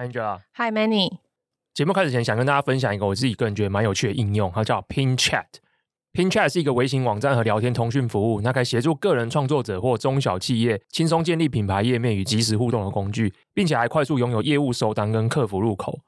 Angela。Hi Manny。节目开始前，想跟大家分享一个我自己个人觉得蛮有趣的应用，它叫 Pin Chat。Pin Chat 是一个微型网站和聊天通讯服务，那可以协助个人创作者或中小企业轻松建立品牌页面与即时互动的工具，并且还快速拥有业务收单跟客服入口。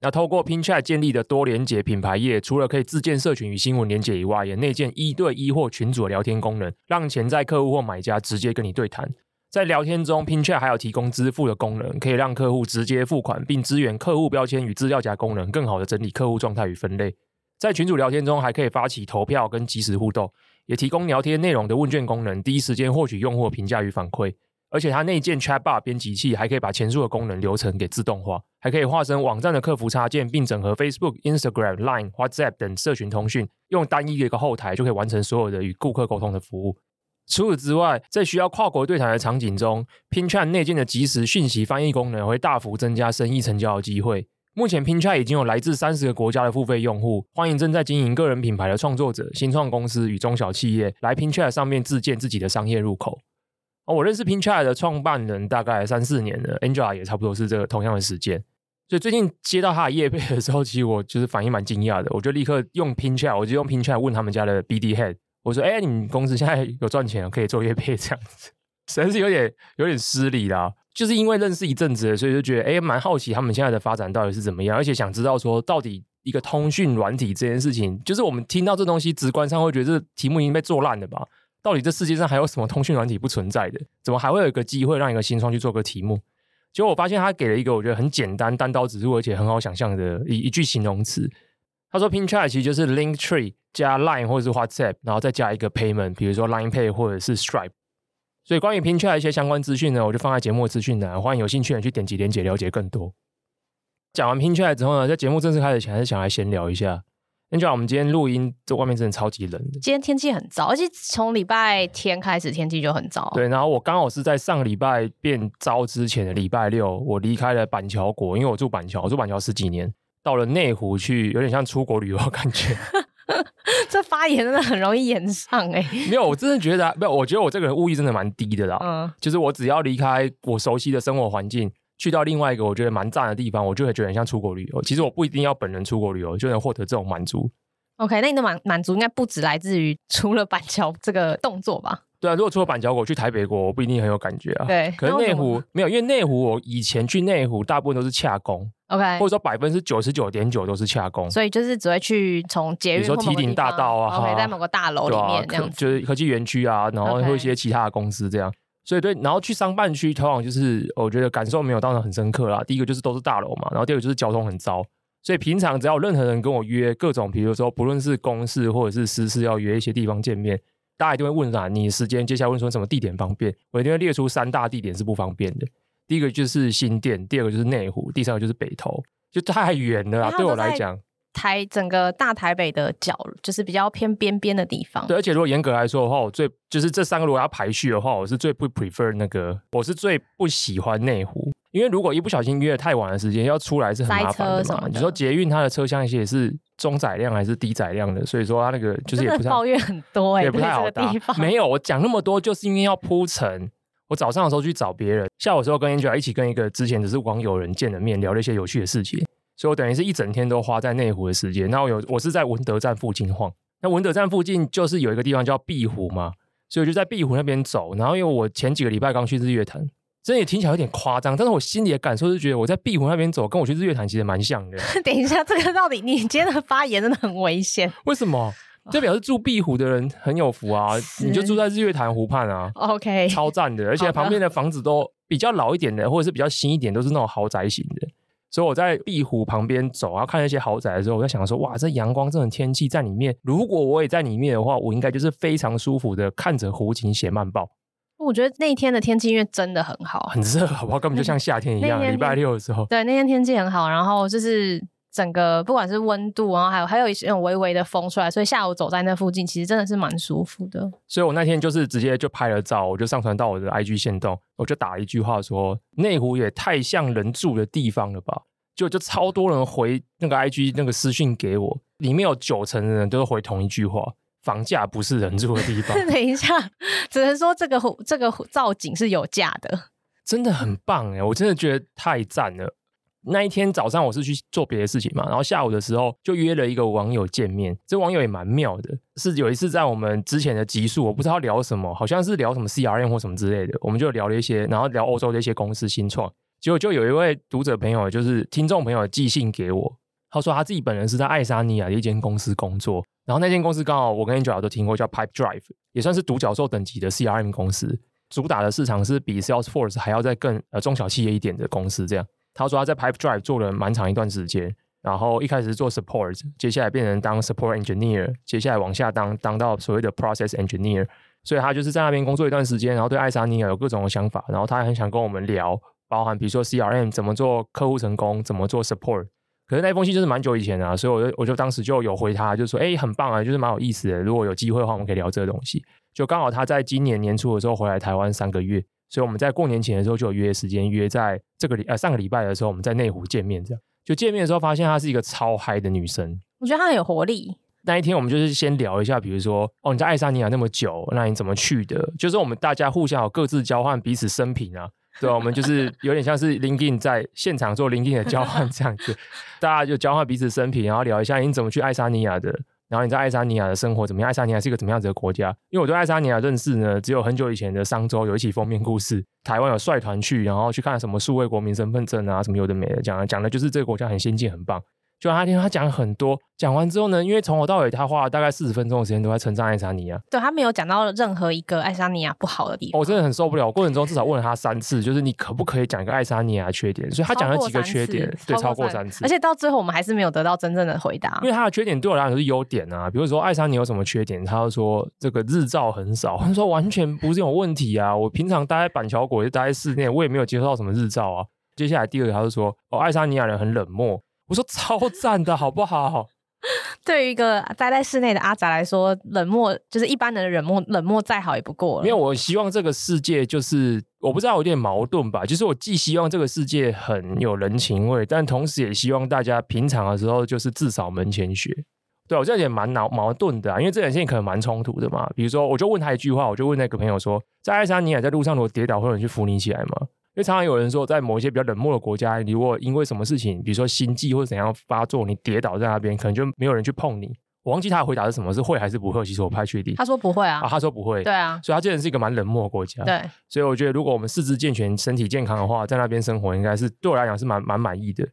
那透过 Pin Chat 建立的多连结品牌页，除了可以自建社群与新闻连结以外，也内建一对一或群组的聊天功能，让潜在客户或买家直接跟你对谈。在聊天中，Pin Chat 还有提供支付的功能，可以让客户直接付款，并支援客户标签与资料夹功能，更好的整理客户状态与分类。在群组聊天中，还可以发起投票跟即时互动，也提供聊天内容的问卷功能，第一时间获取用户评价与反馈。而且它内建 Chatbot 编辑器，还可以把前述的功能流程给自动化，还可以化身网站的客服插件，并整合 Facebook、Instagram、Line、WhatsApp 等社群通讯，用单一的一个后台就可以完成所有的与顾客沟通的服务。除此之外，在需要跨国对谈的场景中，PinChat 内建的即时讯息翻译功能会大幅增加生意成交的机会。目前，PinChat 已经有来自三十个国家的付费用户，欢迎正在经营个人品牌的创作者、新创公司与中小企业来 PinChat 上面自建自己的商业入口。我认识 PinChat 的创办人大概三四年了，Angela 也差不多是这个同样的时间。所以最近接到他的业配的时候，其实我就是反应蛮惊讶的。我就立刻用 PinChat，我就用 PinChat 问他们家的 BD Head，我说：“哎、你们公司现在有赚钱，可以做业配这样子？”实在是有点有点失礼啦。就是因为认识一阵子，所以就觉得哎，蛮、好奇他们现在的发展到底是怎么样，而且想知道说到底一个通讯软体这件事情，就是我们听到这东西，直观上会觉得这题目已经被做烂了吧？到底这世界上还有什么通讯软体不存在的？怎么还会有一个机会让一个新创去做个题目？结果我发现他给了一个我觉得很简单、单刀直入而且很好想象的一一句形容词。他说：“PinChat 其实就是 Linktree 加 Line 或者是 WhatsApp，然后再加一个 Payment，比如说 Line Pay 或者是 Stripe。所以关于 PinChat 一些相关资讯呢，我就放在节目的资讯栏，欢迎有兴趣的人去点击连结了解更多。讲完 PinChat 之后呢，在节目正式开始前，还是想来闲聊一下。”你知道我们今天录音，这外面真的超级冷的。今天天气很糟，而且从礼拜天开始天气就很糟。对，然后我刚好是在上个礼拜变糟之前的礼拜六，我离开了板桥国，因为我住板桥，我住板桥十几年，到了内湖去，有点像出国旅游的感觉。这发言真的很容易演上哎、欸。没有，我真的觉得、啊，没有，我觉得我这个人物欲真的蛮低的啦。嗯，就是我只要离开我熟悉的生活环境。去到另外一个我觉得蛮赞的地方，我就会觉得很像出国旅游。其实我不一定要本人出国旅游就能获得这种满足。OK，那你的满满足应该不止来自于除了板桥这个动作吧？对啊，如果除了板桥，我去台北国，我不一定很有感觉啊。对，可是内湖没有，因为内湖我以前去内湖大部分都是洽公，OK，或者说百分之九十九点九都是洽公，所以就是只会去从捷运，比如说提顶大道啊，OK，在某个大楼里面这样子，啊、就是科技园区啊，然后或一些其他的公司这样。所以对，然后去商办区，通常就是我觉得感受没有当然很深刻啦。第一个就是都是大楼嘛，然后第二个就是交通很糟。所以平常只要任何人跟我约各种，比如说不论是公事或者是私事要约一些地方见面，大家一定会问啊？你时间接下来问说什么地点方便？我一定会列出三大地点是不方便的。第一个就是新店，第二个就是内湖，第三个就是北投，就太远了啊！对我来讲。台整个大台北的角，就是比较偏边边的地方。对，而且如果严格来说的话，我最就是这三个如果要排序的话，我是最不 prefer 那个，我是最不喜欢内湖，因为如果一不小心约太晚的时间要出来是很麻烦的嘛。你说捷运它的车厢也是中载量还是低载量的，所以说它那个就是也不太抱怨很多哎、欸，也 不太好搭。没有，我讲那么多就是因为要铺陈。我早上的时候去找别人，下午的时候跟 Angela 一起跟一个之前只是网友人见了面，聊了一些有趣的事情。所以我等于是一整天都花在内湖的时间。那我有我是在文德站附近晃。那文德站附近就是有一个地方叫碧湖嘛，所以我就在碧湖那边走。然后因为我前几个礼拜刚去日月潭，真的也听起来有点夸张，但是我心里的感受是觉得我在碧湖那边走，跟我去日月潭其实蛮像的。等一下，这个到底你今天的发言真的很危险？为什么？这表示住碧湖的人很有福啊！你就住在日月潭湖畔啊，OK，超赞的。而且旁边的房子都比较老一点的，或者是比较新一点，都是那种豪宅型的。所以我在碧湖旁边走，然后看那些豪宅的时候，我在想说，哇，这阳光这种天气在里面，如果我也在里面的话，我应该就是非常舒服的看着湖景写慢报。我觉得那一天的天气因为真的很好，很热，好不好？根本就像夏天一样。礼拜六的时候，对，那天天气很好，然后就是。整个不管是温度，然后还有还有一些微微的风出来，所以下午走在那附近，其实真的是蛮舒服的。所以我那天就是直接就拍了照，我就上传到我的 IG 线动，我就打了一句话说：“内湖也太像人住的地方了吧？”就就超多人回那个 IG 那个私讯给我，里面有九成的人都是回同一句话：“房价不是人住的地方。”等一下，只能说这个这个造景是有价的，真的很棒哎！我真的觉得太赞了。那一天早上我是去做别的事情嘛，然后下午的时候就约了一个网友见面。这网友也蛮妙的，是有一次在我们之前的集数，我不知道聊什么，好像是聊什么 CRM 或什么之类的，我们就聊了一些，然后聊欧洲的一些公司新创。结果就有一位读者朋友，就是听众朋友寄信给我，他说他自己本人是在爱沙尼亚的一间公司工作，然后那间公司刚好我跟 Angel 都听过，叫 Pipedrive，也算是独角兽等级的 CRM 公司，主打的市场是比 Salesforce 还要再更呃中小企业一点的公司。这样，他说他在 Pipedrive 做了蛮长一段时间，然后一开始是做 Support，接下来变成当 Support Engineer，接下来往下当当到所谓的 Process Engineer，所以他就是在那边工作一段时间，然后对爱沙尼亚有各种的想法，然后他还很想跟我们聊。包含比如说 CRM 怎么做客户成功，怎么做 support，可是那封信就是蛮久以前啊，所以我就我就当时就有回他，就说哎，很棒啊，就是蛮有意思的。如果有机会的话，我们可以聊这个东西。就刚好他在今年年初的时候回来台湾三个月，所以我们在过年前的时候就有约时间，约在这个礼呃上个礼拜的时候我们在内湖见面，这样就见面的时候发现她是一个超嗨的女生，我觉得她很有活力。那一天我们就是先聊一下，比如说哦，你在爱沙尼亚那么久，那你怎么去的？就是我们大家互相有各自交换彼此生平啊。对，我们就是 有点像是 LinkedIn 在现场做 LinkedIn 的交换这样子，大家就交换彼此生平，然后聊一下你怎么去爱沙尼亚的，然后你在爱沙尼亚的生活怎么样？爱沙尼亚是一个怎么样子的国家？因为我对爱沙尼亚认识呢，只有很久以前的商周有一起封面故事，台湾有率团去，然后去看什么数位国民身份证啊，什么有的没的，讲讲的就是这个国家很先进，很棒。就他听他讲很多，讲完之后呢，因为从头到尾他花了大概四十分钟的时间都在称赞爱沙尼亚。对，他没有讲到任何一个爱沙尼亚不好的地方。我真的很受不了，过程中至少问了他三次，就是你可不可以讲一个爱沙尼亚的缺点？所以他讲了几个缺点，对，超过三次。而且到最后我们还是没有得到真正的回答。因为他的缺点对我来讲是优点啊，比如说爱沙尼亚有什么缺点？他就说这个日照很少，他说完全不是有问题啊。我平常待在板桥国就待在室内，我也没有接受到什么日照啊。接下来第二个他就说哦，爱沙尼亚人很冷漠。我说超赞的，好不好？对于一个待在室内的阿宅来说，冷漠就是一般人的冷漠，冷漠再好也不过了。因为我希望这个世界就是，我不知道有点矛盾吧，就是我既希望这个世界很有人情味，但同时也希望大家平常的时候就是至少门前雪。对，我这样也蛮矛矛盾的啊，因为这两件可能蛮冲突的嘛。比如说，我就问他一句话，我就问那个朋友说，在爱沙尼亚在路上如果跌倒，会有人去扶你起来吗？因为常常有人说，在某一些比较冷漠的国家，你如果因为什么事情，比如说心悸或者怎样发作，你跌倒在那边，可能就没有人去碰你。我忘记他的回答是什么，是会还是不会？其实我不太确定。他说不会啊，啊，他说不会。对啊，所以他这人是一个蛮冷漠的国家。对，所以我觉得如果我们四肢健全、身体健康的话，在那边生活，应该是对我来讲是蛮蛮满意的。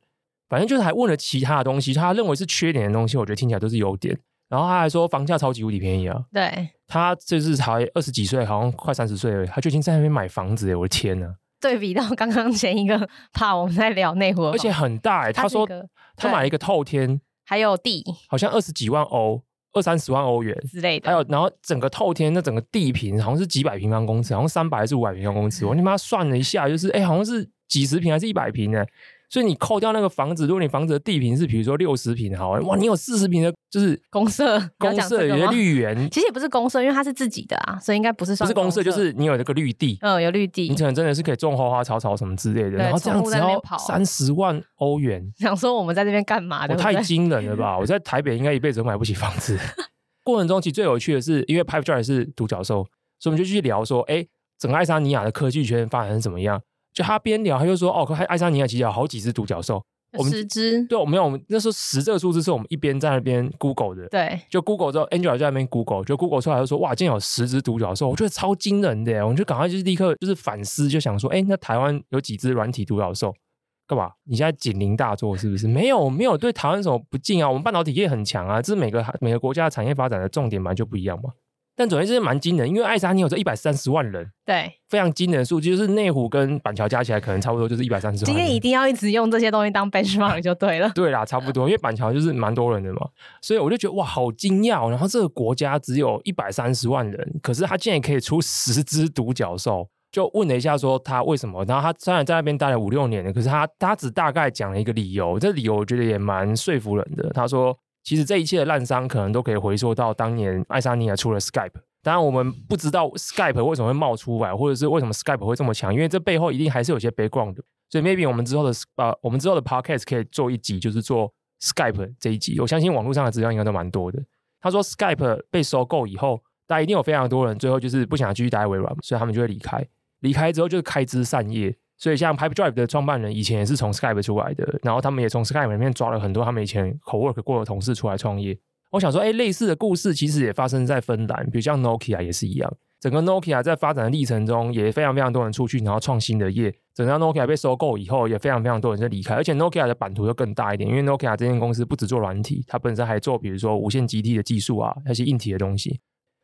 反正就是还问了其他的东西，他认为是缺点的东西，我觉得听起来都是优点。然后他还说房价超级无敌便宜啊。对，他这是才二十几岁，好像快三十岁了，他就已经在那边买房子，我的天呐！对比到刚刚前一个，怕我们在聊内湖，而且很大哎、欸。他说他买了一个透天，还有地，好像二十几万欧，二三十万欧元之类的。还有，然后整个透天那整个地坪好像是几百平方公尺，好像三百还是五百平方公尺。我 他妈算了一下，就是哎、欸，好像是几十平还是一百平呢？所以你扣掉那个房子，如果你房子的地坪是比如说六十平，好哇，你有四十平的，就是公社，公社有些绿园，其实也不是公社，因为它是自己的啊，所以应该不是算。不是公社，就是你有那个绿地，嗯，有绿地，你可能真的是可以种花花草草什么之类的，然后这样子要三十万欧元。想说我们在这边干嘛的？我太惊人了吧！我在台北应该一辈子都买不起房子。过程中其实最有趣的是，因为 Pipedrive 是独角兽，所以我们就去聊说，哎，整个爱沙尼亚的科技圈发展是怎么样？就他边聊，他就说，哦，爱沙尼亚其实有好几只独角兽。我们十只，对，我们没有，我们那时候十这个数字是我们一边在那边 Google 的，对，就 Google 之后，Angela 在那边 Google，就 Google 出来就说，哇，竟然有十只独角兽，我觉得超惊人的，我们就赶快就是立刻就是反思，就想说，哎，那台湾有几只软体独角兽？干嘛？你现在警铃大作是不是？没有，没有对台湾什么不敬啊，我们半导体业很强啊，这是每个每个国家的产业发展的重点嘛，就不一样嘛。但总之是蛮惊人，因为爱沙尼亚有这一百三十万人，对，非常惊人的数据，就是内湖跟板桥加起来可能差不多就是一百三十万。今天一定要一直用这些东西当 benchmark 就对了。对啦，差不多，因为板桥就是蛮多人的嘛，所以我就觉得哇，好惊讶。然后这个国家只有一百三十万人，可是他竟然可以出十只独角兽，就问了一下说他为什么？然后他虽然在那边待了五六年了，可是他他只大概讲了一个理由，这理由我觉得也蛮说服人的。他说。其实这一切的烂伤可能都可以回溯到当年爱沙尼亚出了 Skype。当然，我们不知道 Skype 为什么会冒出来，或者是为什么 Skype 会这么强，因为这背后一定还是有些 background 的。所以 maybe 我们之后的呃，我们之后的 podcast 可以做一集，就是做 Skype 这一集。我相信网络上的资料应该都蛮多的。他说 Skype 被收购以后，大家一定有非常多人最后就是不想继续待在微软，所以他们就会离开。离开之后就是开枝散叶，所以像 Pipedrive 的创办人以前也是从 Skype 出来的，然后他们也从 Skype 里面抓了很多他们以前 co-work 过的同事出来创业。我想说，哎，类似的故事其实也发生在芬兰，比如像 Nokia 也是一样。整个 Nokia 在发展的历程中，也非常非常多人出去，然后创新的业。整个 Nokia 被收购以后，也非常非常多人在离开。而且 Nokia 的版图又更大一点，因为 Nokia 这间公司不只做软体，它本身还做比如说无线基地的技术啊，那些硬体的东西。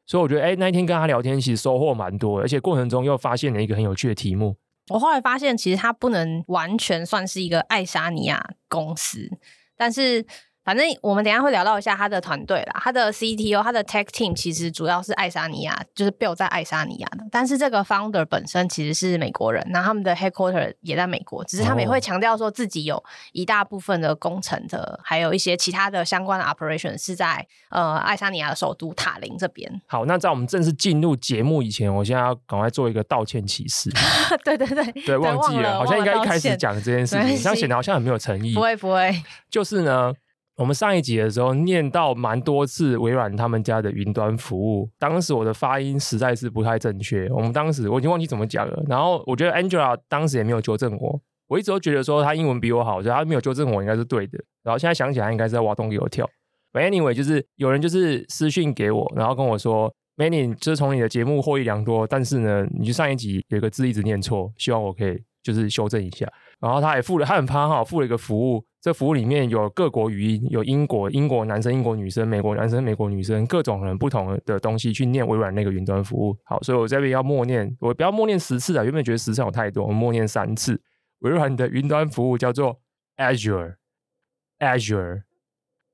所以我觉得，哎，那一天跟他聊天，其实收获蛮多，而且过程中又发现了一个很有趣的题目。我后来发现，其实它不能完全算是一个爱沙尼亚公司，但是。反正我们等一下会聊到一下他的团队啦，他的 CTO、他的 Tech Team 其实主要是爱沙尼亚，就是 build 在爱沙尼亚的。但是这个 Founder 本身其实是美国人，那他们的 Headquarter 也在美国，只是他们也会强调说自己有一大部分的工程的，还有一些其他的相关的 Operation 是在呃爱沙尼亚的首都塔林这边。好，那在我们正式进入节目以前，我现在要赶快做一个道歉启事。对对对，对，忘记了，了好像应该一开始讲这件事情，这样显得好像很没有诚意。不会不会，就是呢。我们上一集的时候念到蛮多次微软他们家的云端服务，当时我的发音实在是不太正确。我们当时我已经忘记怎么讲了，然后我觉得 Angela 当时也没有纠正我，我一直都觉得说他英文比我好，所以他没有纠正我应该是对的。然后现在想起来应该是在挖洞给我跳。But anyway，就是有人就是私讯给我，然后跟我说，Manny 就是从你的节目获益良多，但是呢，你就上一集有个字一直念错，希望我可以就是修正一下。然后他也附了，他很趴哈，附了一个服务。这服务里面有各国语音，有英国英国男生、英国女生、美国男生、美国女生，各种人不同的东西去念微软那个云端服务。好，所以我这边要默念，我不要默念十次啊，原本觉得十次有太多，我默念三次。微软的云端服务叫做 Azure，Azure。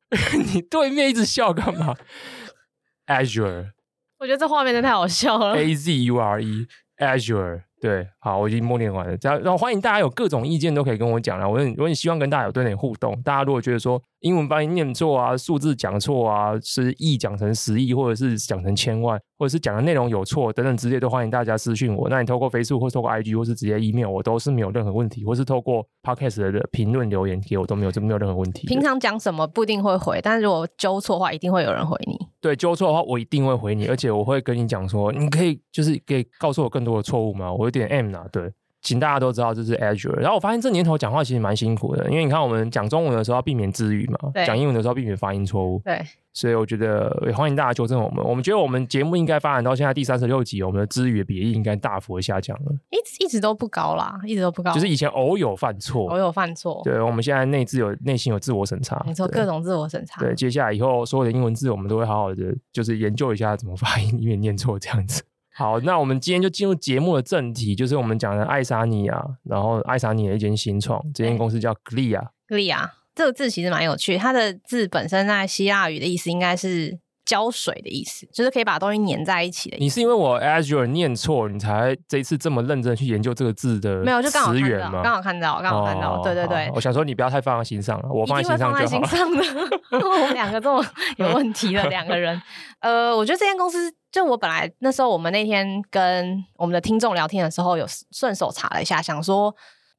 你对面一直笑干嘛？Azure。我觉得这画面真的太好笑了。A Z U R E，Azure。对，好，我已经默念完了。这样，然后欢迎大家有各种意见都可以跟我讲啦。我很，我很希望跟大家有多点互动。大家如果觉得说英文发音念错啊，数字讲错啊，是亿讲成十亿，或者是讲成千万，或者是讲的内容有错等等之类，都欢迎大家私讯我。那你透过 Facebook 或透过 IG 或是直接 email，我都是没有任何问题。或是透过 Podcast 的评论留言给我都没有，这没有任何问题。平常讲什么不一定会回，但是如果纠错的话，一定会有人回你。对，纠错的话，我一定会回你，而且我会跟你讲说，你可以就是可以告诉我更多的错误吗？我有点 M 呐，对。请大家都知道这是 Azure，然后我发现这年头讲话其实蛮辛苦的，因为你看我们讲中文的时候要避免字语嘛，讲英文的时候避免发音错误，对，所以我觉得也欢迎大家纠正我们。我们觉得我们节目应该发展到现在第三十六集，我们的字语的比例应该大幅的下降了，一直一直都不高啦，一直都不高，就是以前偶有犯错，偶有犯错，对，我们现在内置有内心有自我审查，没错，各种自我审查，对，接下来以后所有的英文字我们都会好好的就是研究一下怎么发音，以免念错这样子。好，那我们今天就进入节目的正题，就是我们讲的爱沙尼亚，然后爱沙尼亚的一间新创，这间公司叫 Glia。Glia 这个字其实蛮有趣，它的字本身在希腊语的意思应该是胶水的意思，就是可以把东西粘在一起的意思。你是因为我 Azure 念错，你才这一次这么认真去研究这个字的没有？就刚好词源吗？刚好看到，刚好看到，对对对。我想说你不要太放在心上了，我放在心上就好了。我们两个这么有问题的两个人，呃，我觉得这间公司。就我本来那时候，我们那天跟我们的听众聊天的时候，有顺手查了一下，想说，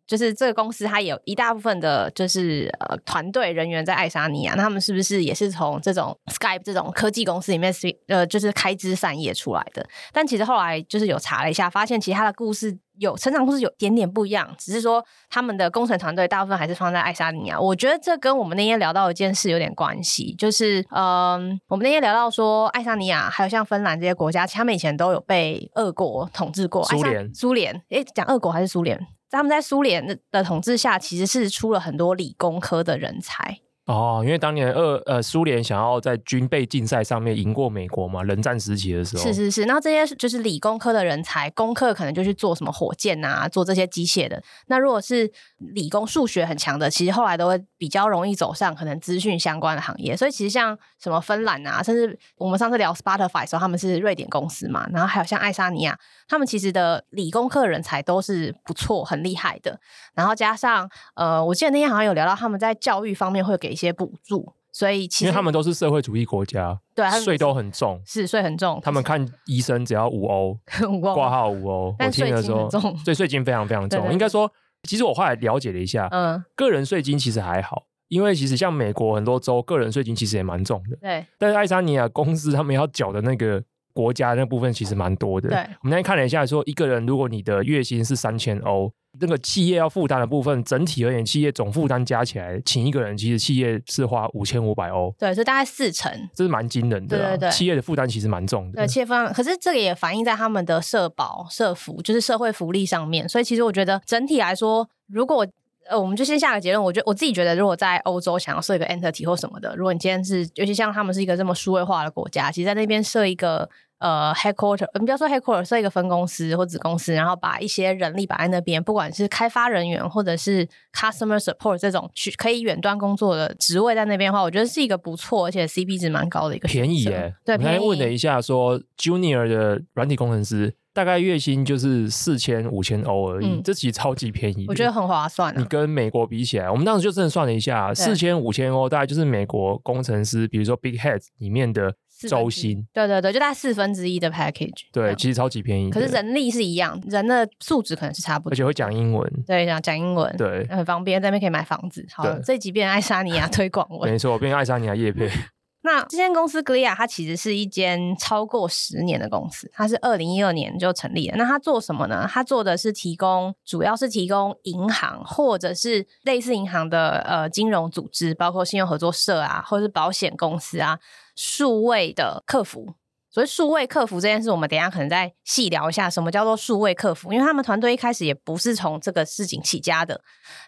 就是这个公司它有一大部分的，就是呃团队人员在爱沙尼亚，那他们是不是也是从这种 Skype 这种科技公司里面是呃就是开枝散叶出来的？但其实后来就是有查了一下，发现其他的故事。有成长故事有点点不一样，只是说他们的工程团队大部分还是放在爱沙尼亚。我觉得这跟我们那天聊到一件事有点关系，就是嗯，我们那天聊到说爱沙尼亚还有像芬兰这些国家，其实他们以前都有被俄国统治过。苏联，苏联，诶，讲俄国还是苏联？在他们在苏联的统治下，其实是出了很多理工科的人才。哦，因为当年二呃苏联想要在军备竞赛上面赢过美国嘛，冷战时期的时候。是是是，那这些就是理工科的人才，工科可能就去做什么火箭啊，做这些机械的。那如果是理工数学很强的，其实后来都会比较容易走上可能资讯相关的行业。所以其实像什么芬兰啊，甚至我们上次聊 Spotify 的时候，他们是瑞典公司嘛，然后还有像爱沙尼亚，他们其实的理工科人才都是不错、很厉害的。然后加上呃，我记得那天好像有聊到他们在教育方面会给些补助。所以其实，因为他们都是社会主义国家，对，税都很重，是税很重。他们看医生只要五欧，挂号五欧。我听的时候，对，税金非常非常重。应该说，其实我后来了解了一下，嗯，个人税金其实还好，因为其实像美国很多州，个人税金其实也蛮重的。对，但是爱沙尼亚公司他们要缴的那个国家那部分其实蛮多的。对，我们那天看了一下，说一个人如果你的月薪是三千欧，那个企业要负担的部分，整体而言，企业总负担加起来，请一个人，其实企业是花五千五百欧，对，是大概四成，这是蛮惊人的。对对对，企业的负担其实蛮重的。对，企业负担，可是这个也反映在他们的社保、社福，就是社会福利上面。所以其实我觉得整体来说，如果呃，我们就先下个结论。我觉得我自己觉得，如果在欧洲想要设一个 entity 或什么的，如果你今天是，尤其像他们是一个这么数位化的国家，其实在那边设一个。呃，headquarter，我们不要说 headquarter，设一个分公司或子公司，然后把一些人力摆在那边，不管是开发人员或者是 customer support 这种去可以远端工作的职位在那边的话，我觉得是一个不错，而且 CP 值蛮高的一个便宜耶。对，我刚才问了一下说，说 junior 的软体工程师大概月薪就是四千五千欧而已，嗯，这其实超级便宜，我觉得很划算啊。你跟美国比起来，我们当时就真的算了一下，四千五千欧大概就是美国工程师，比如说 Big Heads 里面的。周薪，对对对，就大概四分之一的 package。对，其实超级便宜。可是人力是一样，人的素质可能是差不多，而且会讲英文。对，讲讲英文，对，很方便，在那边可以买房子。好，这几遍爱沙尼亚 推广文，没错，变爱沙尼亚叶配。那这间公司 Glia，它其实是一间超过十年的公司，它是二零一二年就成立了。那它做什么呢？它做的是提供，主要是提供银行或者是类似银行的呃金融组织，包括信用合作社啊，或者是保险公司啊，数位的客服。所以数位客服这件事，我们等一下可能再细聊一下，什么叫做数位客服？因为他们团队一开始也不是从这个事情起家的，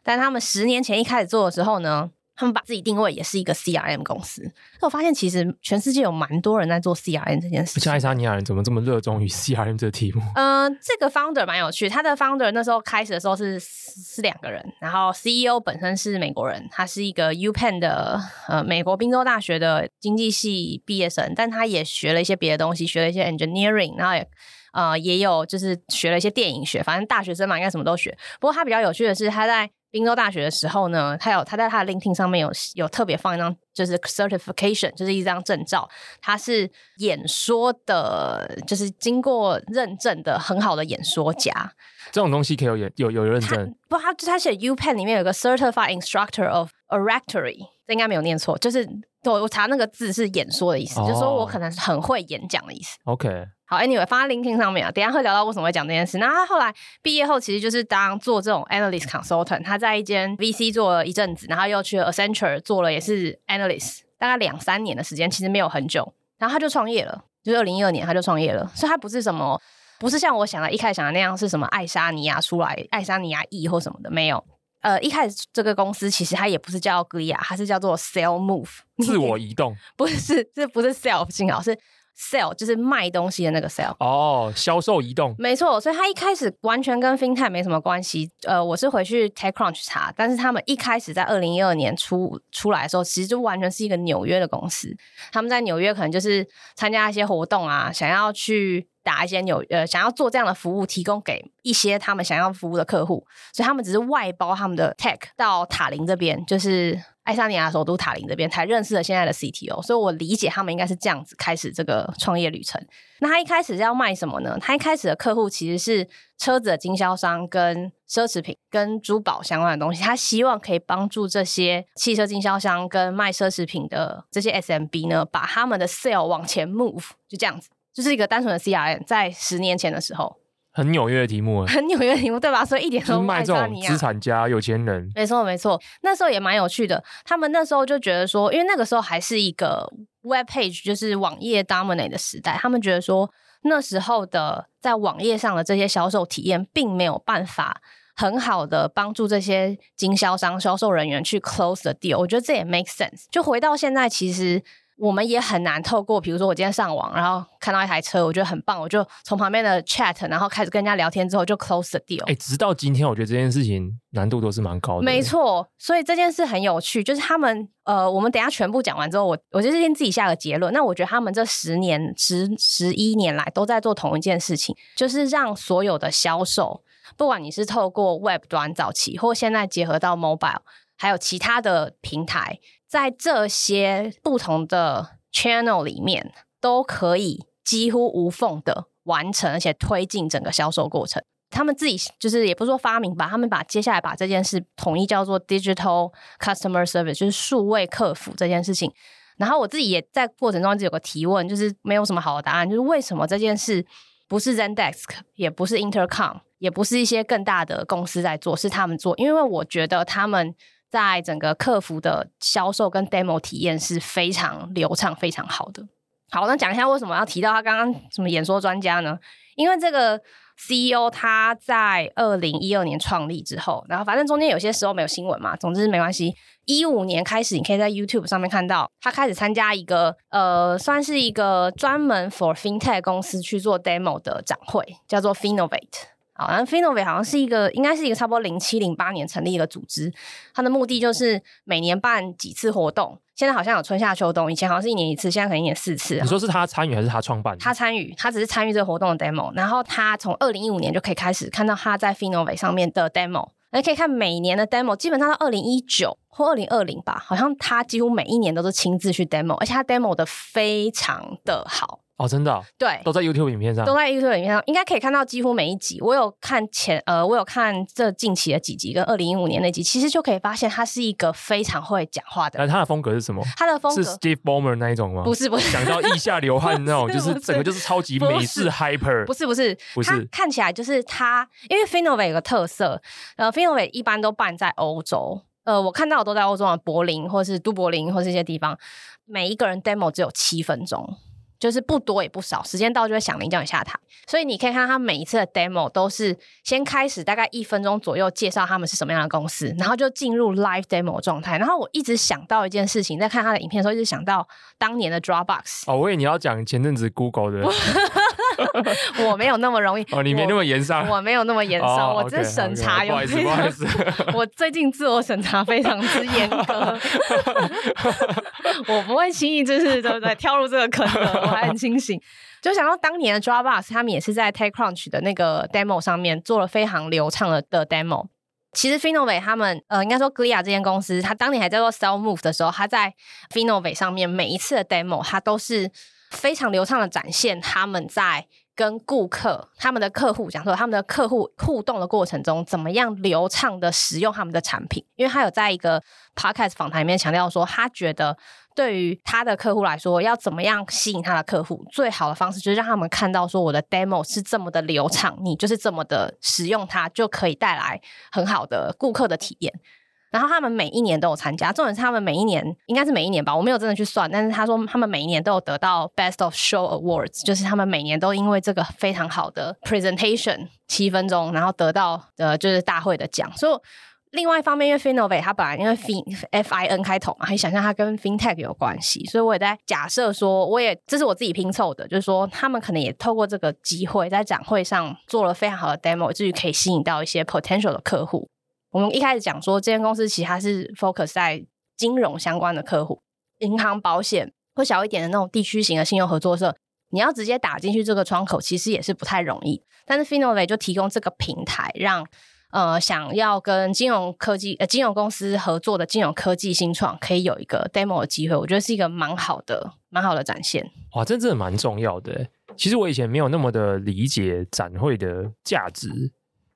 但他们十年前一开始做的时候呢，他们把自己定位也是一个 CRM 公司，那我发现其实全世界有蛮多人在做 CRM 这件事。像爱沙尼亚人怎么这么热衷于 CRM 这个题目？嗯、呃，这个 founder 蛮有趣，他的 founder 那时候开始的时候是是两个人，然后 CEO 本身是美国人，他是一个 UPenn 的呃美国宾州大学的经济系毕业生，但他也学了一些别的东西，学了一些 engineering，然后也呃也有就是学了一些电影学，反正大学生嘛应该什么都学。不过他比较有趣的是他在。宾州大学的时候呢，他有他在他的 LinkedIn 上面有有特别放一张，就是 certification，就是一张证照，他是演说的，就是经过认证的很好的演说家。这种东西可以有有有认证？不，他他写 UPenn 里面有个 Certified Instructor of Oratory，这应该没有念错，就是我我查那个字是演说的意思，哦、就是说我可能是很会演讲的意思。OK。好，Anyway，放在 LinkedIn 上面啊。等一下会聊到为什么会讲这件事。那他后来毕业后，其实就是当做这种 analyst consultant。他在一间 VC 做了一阵子，然后又去了 Accenture 做了也是 analyst，大概两三年的时间，其实没有很久。然后他就创业了，就是二零一二年他就创业了。所以他不是什么，不是像我想的一开始想的那样是什么爱沙尼亚出来，爱沙尼亚裔或什么的，没有。呃，一开始这个公司其实它也不是叫 Glia，它是叫做 Sell Move，自我移动，不是，这不是 Sell，幸好是。Sell 就是卖东西的那个 sell 哦，销售移动，没错，所以它一开始完全跟 FinTech 没什么关系。呃，我是回去 TechCrunch 查，但是他们一开始在二零一二年出出来的时候，其实就完全是一个纽约的公司。他们在纽约可能就是参加一些活动啊，想要去打一些纽呃，想要做这样的服务，提供给一些他们想要服务的客户，所以他们只是外包他们的 Tech 到塔林这边，就是。爱沙尼亚首都塔林这边才认识了现在的 CTO，所以我理解他们应该是这样子开始这个创业旅程。那他一开始是要卖什么呢？他一开始的客户其实是车子的经销商、跟奢侈品、跟珠宝相关的东西。他希望可以帮助这些汽车经销商跟卖奢侈品的这些 SMB 呢，把他们的 sale 往前 move，就这样子，就是一个单纯的 CRM。在十年前的时候。很纽约的题目，很纽约的题目，对吧？所以一点都不爱沙尼亚。资产家、有钱人，没错没错。那时候也蛮有趣的，他们那时候就觉得说，因为那个时候还是一个 web page，就是网页 dominate 的时代，他们觉得说，那时候的在网页上的这些销售体验，并没有办法很好的帮助这些经销商、销售人员去 close the deal。我觉得这也 make sense。就回到现在，其实。我们也很难透过，比如说我今天上网，然后看到一台车，我觉得很棒，我就从旁边的 chat，然后开始跟人家聊天，之后就 close the deal。哎，直到今天，我觉得这件事情难度都是蛮高的。没错，所以这件事很有趣，就是他们呃，我们等一下全部讲完之后，我我就先自己下个结论。那我觉得他们这十年、十十一年来都在做同一件事情，就是让所有的销售，不管你是透过 web 端早期，或现在结合到 mobile，还有其他的平台。在这些不同的 channel 里面，都可以几乎无缝的完成，而且推进整个销售过程。他们自己就是也不是说发明吧，他们把接下来把这件事统一叫做 digital customer service，就是数位客服这件事情。然后我自己也在过程中一直有个提问，就是没有什么好的答案，就是为什么这件事不是 Zendesk，也不是 Intercom。也不是一些更大的公司在做，是他们做，因为我觉得他们在整个客服的销售跟 demo 体验是非常流畅、非常好的。好，那讲一下为什么要提到他刚刚什么演说专家呢？因为这个 CEO 他在二零一二年创立之后，然后反正中间有些时候没有新闻嘛，总之没关系。一五年开始，你可以在 YouTube 上面看到他开始参加一个呃，算是一个专门 for FinTech 公司去做 demo 的展会，叫做 Finovate。好，然后 Finovate 好像是一个，应该是一个差不多零七零八年成立一个组织，它的目的就是每年办几次活动。现在好像有春夏秋冬，以前好像是一年一次，现在可能一年四次。你说是他参与还是他创办？他参与，他只是参与这个活动的 demo。然后他从二零一五年就可以开始看到他在 Finovate 上面的 demo，那可以看每年的 demo，基本上到二零一九或二零二零吧，好像他几乎每一年都是亲自去 demo，而且他 demo 的非常的好。哦，真的、哦，对，都在 YouTube 影片上，都在 YouTube 影片上，应该可以看到几乎每一集。我有看前，呃，我有看这近期的几集，跟二零一五年那集，其实就可以发现他是一个非常会讲话的人。那他的风格是什么？他的风格是 Steve Ballmer 那一种吗？不是，不是，讲到腋下流汗那种，就是整个就是超级美式 hyper。不是，不是，不是，他看起来就是他，因为 Finovate 有个特色，呃，Finovate 一般都办在欧洲，呃，我看到的都在欧洲啊柏林，或是都柏林，或是一些地方，每一个人 demo 只有七分钟。就是不多也不少，时间到就会响铃叫你下台。所以你可以看到他每一次的 demo 都是先开始大概一分钟左右介绍他们是什么样的公司，然后就进入 live demo 状态。然后我一直想到一件事情，在看他的影片的时候，一直想到当年的 Dropbox。哦，我以为你要讲前阵子 Google 的。我没有那么容易哦，你没那么严肃，我没有那么严肃，哦、我这审查有意思，不好意思，我最近自我审查非常之严格，我不会轻易就是对不对跳入这个坑的，我还很清醒。就想到当年的 Dropbox，他们也是在 TechCrunch 的那个 demo 上面做了非常流畅的的 demo。其实 Finovate 他们呃，应该说 Glia 这间公司，他当年还在做 SellMove 的时候，他在 Finovate 上面每一次的 demo，他都是。非常流畅的展现他们在跟顾客、他们的客户讲说，他们的客户互动的过程中，怎么样流畅的使用他们的产品。因为他有在一个 podcast 访谈里面强调说，他觉得对于他的客户来说，要怎么样吸引他的客户，最好的方式就是让他们看到说，我的 demo 是这么的流畅，你就是这么的使用它，就可以带来很好的顾客的体验。然后他们每一年都有参加，重点是他们每一年应该是每一年吧，我没有真的去算，但是他说他们每一年都有得到 Best of Show Awards，就是他们每年都因为这个非常好的 presentation 七分钟，然后得到呃就是大会的奖。所以另外一方面，因为 Finovate 它本来因为 Fin F I N 开头嘛，可以想象它跟 FinTech 有关系，所以我也在假设说，我也这是我自己拼凑的，就是说他们可能也透过这个机会在展会上做了非常好的 demo，至于可以吸引到一些 potential 的客户。我们一开始讲说，这间公司其实它是 focus 在金融相关的客户，银行、保险或小一点的那种地区型的信用合作社，你要直接打进去这个窗口，其实也是不太容易。但是 Finovate 就提供这个平台，让呃想要跟金融科技呃金融公司合作的金融科技新创，可以有一个 demo 的机会。我觉得是一个蛮好的、蛮好的展现。哇，这真的蛮重要的。其实我以前没有那么的理解展会的价值。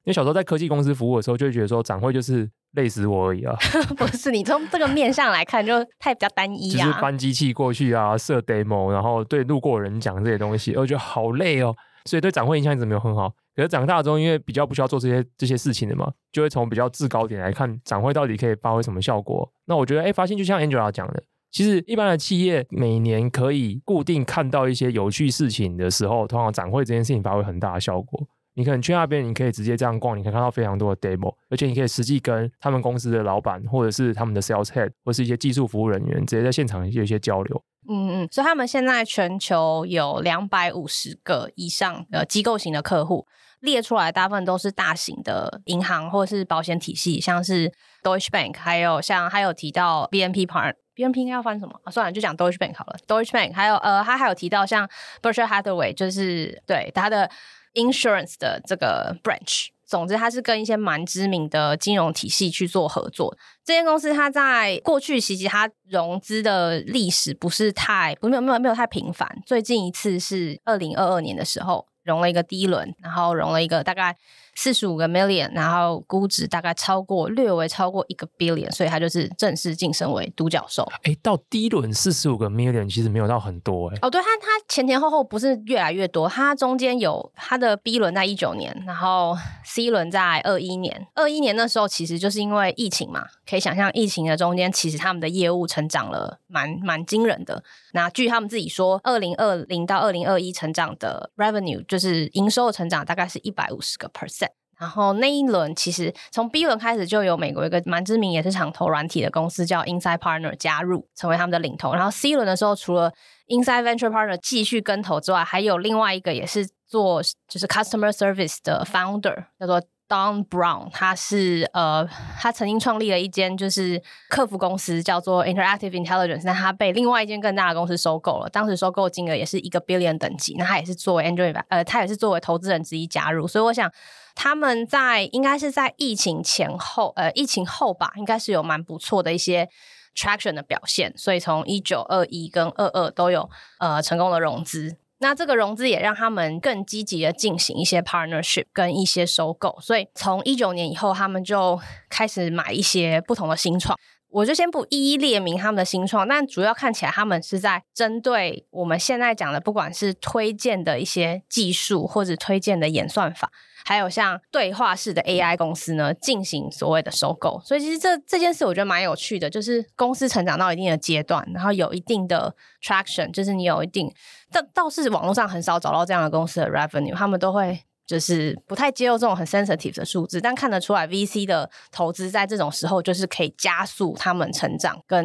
因为小时候在科技公司服务的时候，就会觉得说展会就是累死我而已啊。不是，你从这个面上来看，就太比较单一啊。就是搬机器过去啊，设 demo，然后对路过人讲这些东西，我觉得好累哦。所以对展会印象一直没有很好。可是长大之后，因为比较不需要做这些这些事情的嘛，就会从比较制高点来看展会到底可以发挥什么效果。那我觉得，哎，发现就像 Angela 讲的，其实一般的企业每年可以固定看到一些有趣事情的时候，通常展会这件事情发挥很大的效果。你可能去那边，你可以直接这样逛，你可以看到非常多的 demo，而且你可以实际跟他们公司的老板，或者是他们的 sales head，或是一些技术服务人员，直接在现场有一些交流。嗯嗯，所以他们现在全球有两百五十个以上的机构型的客户，列出来大部分都是大型的银行或者是保险体系，像是 Deutsche Bank，还有像还有提到 BNP Part，BNP 应该要翻什么？啊，算了，就讲 Deutsche Bank 好了。Deutsche Bank，还有呃，他还有提到像 Berkshire Hathaway，就是对他的。Insurance 的这个 branch，总之它是跟一些蛮知名的金融体系去做合作。这间公司它在过去其实它融资的历史不是太不没有没有没有太频繁。最近一次是二零二二年的时候，融了一个第一轮，然后融了一个大概。四十五个 million，然后估值大概超过略微超过一个 billion，所以它就是正式晋升为独角兽。哎，到第一轮四十五个 million 其实没有到很多哎。哦，对，它它前前后后不是越来越多，它中间有它的 B 轮在一九年，然后 C 轮在二一年。二一年那时候其实就是因为疫情嘛，可以想象疫情的中间其实他们的业务成长了蛮蛮惊人的。那据他们自己说，二零二零到二零二一成长的 revenue 就就是营收的成长大概是一百五十个 percent。然后那一轮其实从 B 轮开始就有美国一个蛮知名也是长投软体的公司叫 Inside Partner 加入成为他们的领头。然后 C 轮的时候，除了 Inside Venture Partner 继续跟投之外，还有另外一个也是做就是 Customer Service 的 Founder 叫做 Don Brown，他是呃他曾经创立了一间就是客服公司叫做 Interactive Intelligence，但他被另外一间更大的公司收购了，当时收购金额也是一个 billion 等级。那他也是作为 Angel 呃他也是作为投资人之一加入，所以我想。他们在应该是在疫情前后，呃，疫情后吧，应该是有蛮不错的一些 traction 的表现，所以从一九二一跟二二都有呃成功的融资。那这个融资也让他们更积极的进行一些 partnership 跟一些收购，所以从一九年以后，他们就开始买一些不同的新创。我就先不一一列明他们的新创，但主要看起来他们是在针对我们现在讲的，不管是推荐的一些技术或者推荐的演算法。还有像对话式的 AI 公司呢，进行所谓的收购，所以其实这这件事我觉得蛮有趣的，就是公司成长到一定的阶段，然后有一定的 traction，就是你有一定，倒倒是网络上很少找到这样的公司的 revenue，他们都会就是不太接受这种很 sensitive 的数字，但看得出来 VC 的投资在这种时候就是可以加速他们成长跟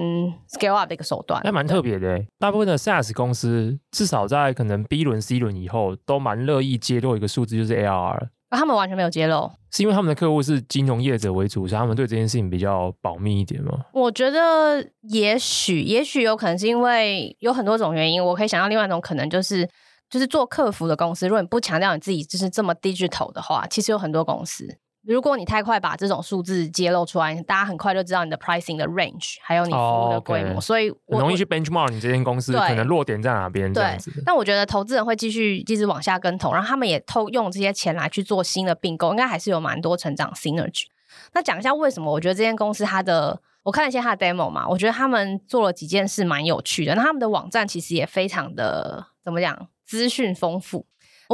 scale up 的一个手段，还蛮特别的。大部分的 SaaS 公司至少在可能 B 轮、C 轮以后，都蛮乐意揭露一个数字，就是 ARR。啊、他们完全没有揭露，是因为他们的客户是金融业者为主，所以他们对这件事情比较保密一点吗？我觉得也许，也许有可能是因为有很多种原因。我可以想到另外一种可能，就是就是做客服的公司，如果你不强调你自己就是这么 digital 的话，其实有很多公司。如果你太快把这种数字揭露出来，大家很快就知道你的 pricing 的 range，还有你服务的规模，oh. 所以我很容易去 benchmark 你这间公司可能落点在哪边这样子。但我觉得投资人会继续一直往下跟投，然后他们也偷用这些钱来去做新的并购，应该还是有蛮多成长 synergy。那讲一下为什么？我觉得这间公司它的，我看了一下它的 demo 嘛，我觉得他们做了几件事蛮有趣的。那他们的网站其实也非常的怎么讲，资讯丰富。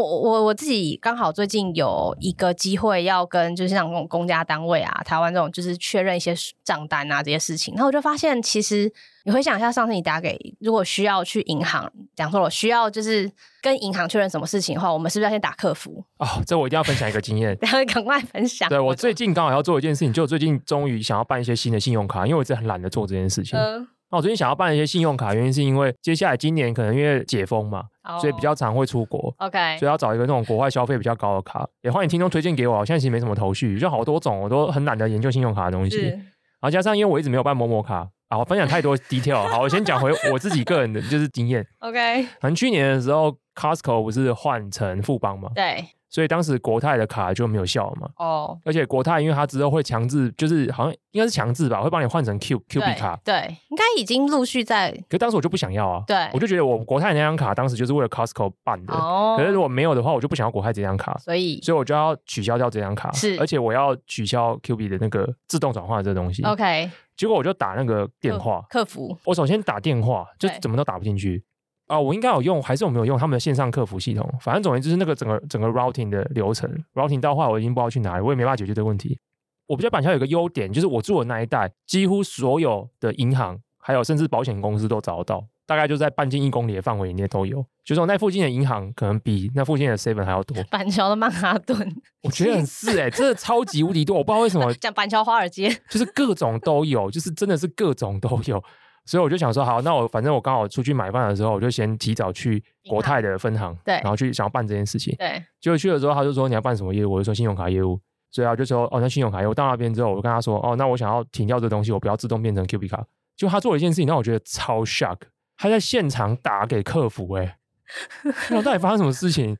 我我我自己刚好最近有一个机会要跟就是像公公家单位啊，台湾这种就是确认一些账单啊这些事情，然后我就发现其实你回想一下，上次你打给如果需要去银行，讲错了，需要就是跟银行确认什么事情的话，我们是不是要先打客服？哦，这我一定要分享一个经验，然后赶快分享。对，我最近刚好要做一件事情，就最近终于想要办一些新的信用卡，因为我一直很懒得做这件事情。嗯。那我最近想要办一些信用卡，原因是因为接下来今年可能因为解封嘛，oh, 所以比较常会出国。OK，所以要找一个那种国外消费比较高的卡。也欢迎听众推荐给我，我现在其实没什么头绪，就好多种，我都很懒得研究信用卡的东西。然后加上因为我一直没有办某某卡啊，我分享太多 detail。好，我先讲回我自己个人的就是经验。OK，反正去年的时候，Costco 不是换成富邦嘛？对。所以当时国泰的卡就没有效嘛？哦，oh. 而且国泰因为它之后会强制，就是好像应该是强制吧，会帮你换成 Q Q B 卡。对，应该已经陆续在。可是当时我就不想要啊。对，我就觉得我国泰那张卡当时就是为了 Costco 办的。哦。Oh. 可是如果没有的话，我就不想要国泰这张卡。所以，所以我就要取消掉这张卡。是。而且我要取消 Q B 的那个自动转换的这个东西。OK。结果我就打那个电话客服。我首先打电话就怎么都打不进去。啊，我应该有用，还是我没有用他们的线上客服系统？反正总之就是那个整个整个 routing 的流程，routing 到话我已经不知道去哪里，我也没办法解决这个问题。我比较板桥有个优点，就是我住的那一带，几乎所有的银行，还有甚至保险公司都找得到，大概就在半径一公里的范围以内都有。就是我那附近的银行，可能比那附近的 seven 还要多。板桥的曼哈顿，我觉得很是哎、欸，真的超级无敌多，我不知道为什么。讲板桥华尔街，就是各种都有，就是真的是各种都有。所以我就想说，好，那我反正我刚好出去买饭的时候，我就先提早去国泰的分行，对，然后去想要办这件事情，对。结果去了之后，他就说你要办什么业务？我就说信用卡业务。所以他就说，哦，那信用卡业务到那边之后，我就跟他说，哦，那我想要停掉这东西，我不要自动变成 Q 币卡。就他做了一件事情，让我觉得超 shock，他在现场打给客服、欸，哎，那到底发生什么事情？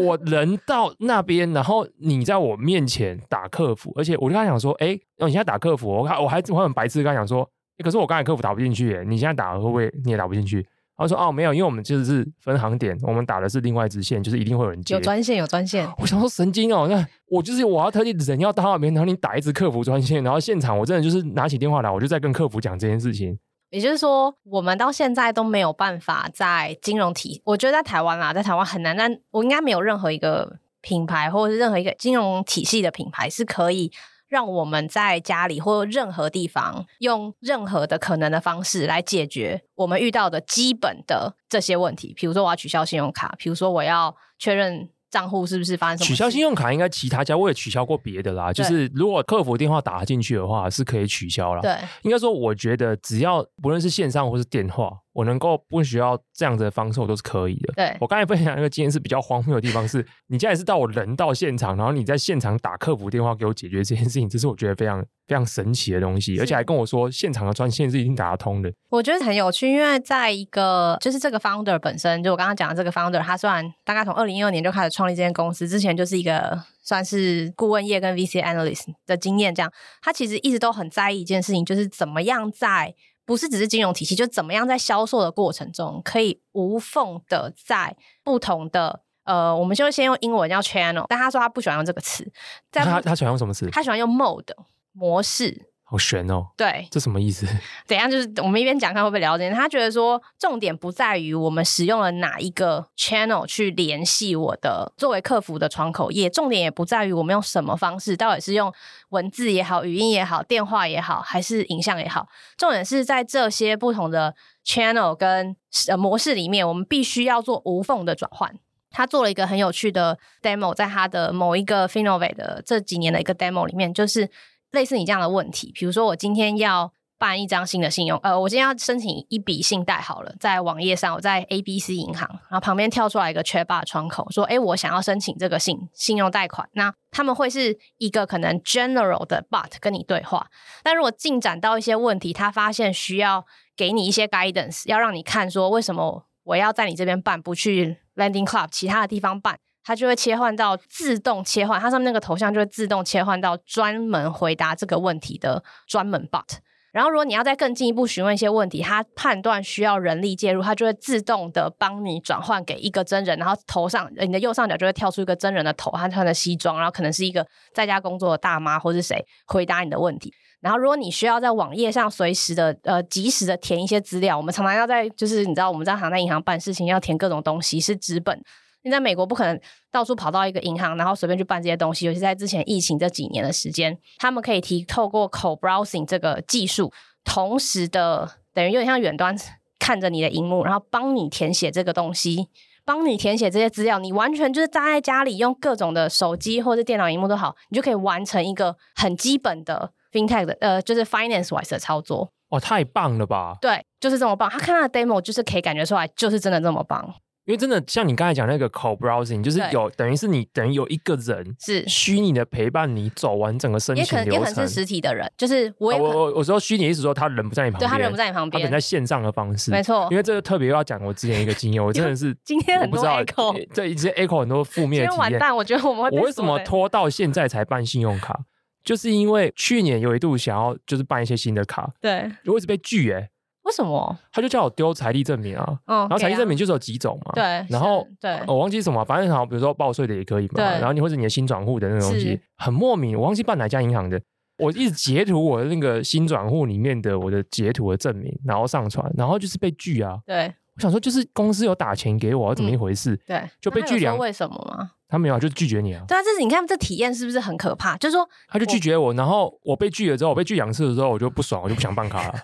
我人到那边，然后你在我面前打客服，而且我就跟他讲说，哎、欸，哦，你现在打客服，我我还我很白痴跟他讲说。可是我刚才客服打不进去，你现在打会不会你也打不进去？他说哦没有，因为我们就是分行点，我们打的是另外一支线，就是一定会有人接。有专线，有专线。我想说神经哦，那我就是我要特地人要到那边，然后你打一支客服专线，然后现场我真的就是拿起电话来，我就在跟客服讲这件事情。也就是说，我们到现在都没有办法在金融体，我觉得在台湾啦，在台湾很难，但我应该没有任何一个品牌或者是任何一个金融体系的品牌是可以让我们在家里或任何地方用任何的可能的方式来解决我们遇到的基本的这些问题。比如说，我要取消信用卡；比如说，我要确认。账户是不是发生什么？取消信用卡应该其他家我也取消过别的啦。就是如果客服电话打进去的话，是可以取消啦。对，应该说我觉得只要不论是线上或是电话，我能够不需要这样子的方式，我都是可以的。对，我刚才分享那个经验是比较荒谬的地方是，是你现在是到我人到现场，然后你在现场打客服电话给我解决这件事情，这是我觉得非常非常神奇的东西，而且还跟我说现场的专线是已经打得通的。我觉得很有趣，因为在一个就是这个 founder 本身，就我刚刚讲的这个 founder，他虽然大概从二零一二年就开始创立这间公司，之前就是一个算是顾问业跟 VC analyst 的经验，这样他其实一直都很在意一件事情，就是怎么样在不是只是金融体系，就怎么样在销售的过程中可以无缝的在不同的呃，我们就先用英文叫 channel，但他说他不喜欢用这个词，在他他喜欢用什么词？他喜欢用 mode 模式。好悬哦！对，这什么意思？怎样？就是我们一边讲，看会不会了解。他觉得说，重点不在于我们使用了哪一个 channel 去联系我的作为客服的窗口，也重点也不在于我们用什么方式，到底是用文字也好、语音也好、电话也好，还是影像也好。重点是在这些不同的 channel 跟呃模式里面，我们必须要做无缝的转换。他做了一个很有趣的 demo，在他的某一个 Finovate 的这几年的一个 demo 里面，就是。类似你这样的问题，比如说我今天要办一张新的信用，呃，我今天要申请一笔信贷好了，在网页上，我在 ABC 银行，然后旁边跳出来一个 chatbot 窗口，说，诶，我想要申请这个信信用贷款，那他们会是一个可能 general 的 bot 跟你对话，但如果进展到一些问题，他发现需要给你一些 guidance，要让你看说为什么我要在你这边办，不去 Lending Club 其他的地方办。它就会切换到自动切换，它上面那个头像就会自动切换到专门回答这个问题的专门 bot。然后，如果你要再更进一步询问一些问题，它判断需要人力介入，它就会自动的帮你转换给一个真人。然后头上你的右上角就会跳出一个真人的头，他穿的西装，然后可能是一个在家工作的大妈或是谁回答你的问题。然后，如果你需要在网页上随时的呃及时的填一些资料，我们常常要在就是你知道我们在常在银行办事情要填各种东西是纸本。你在美国不可能到处跑到一个银行，然后随便去办这些东西。尤其在之前疫情这几年的时间，他们可以提透过 co-browsing 这个技术，同时的等于有点像远端看着你的荧幕，然后帮你填写这个东西，帮你填写这些资料。你完全就是站在家里用各种的手机或者电脑荧幕都好，你就可以完成一个很基本的 FinTech 的呃，就是 Finance wise 的操作。哇，太棒了吧！对，就是这么棒。他看到的 demo，就是可以感觉出来，就是真的这么棒。因为真的像你刚才讲那个 co-browsing，就是有等于是你等于有一个人是虚拟的陪伴你走完整个申请流程，也可能也可能是实体的人，就是我我我说虚拟意思说他人不在你旁边，对他人不在你旁边，他可能在线上的方式，没错。因为这个特别要讲我之前一个经验，我真的是 今天很多 echo，这一些 echo 很多负面的体验。完蛋，我觉得我们会我为什么拖到现在才办信用卡？就是因为去年有一度想要就是办一些新的卡，对，我一直被拒哎、欸。为什么？他就叫我丢财力证明啊，嗯、然后财力证明就是有几种嘛，对，然后对，我忘记什么，反正好，比如说报税的也可以嘛，对，然后你或者你的新转户的那种东西，很莫名，我忘记办哪家银行的，我一直截图我的那个新转户里面的我的截图的证明，然后上传，然后就是被拒啊，对，我想说就是公司有打钱给我，怎么一回事？嗯、对，就被拒两，为什么吗？他没有，就是拒绝你啊！对啊，这是你看这体验是不是很可怕？就是说，他就拒绝我，然后我被拒了之后，我被拒两次的时候，我就不爽，我就不想办卡了。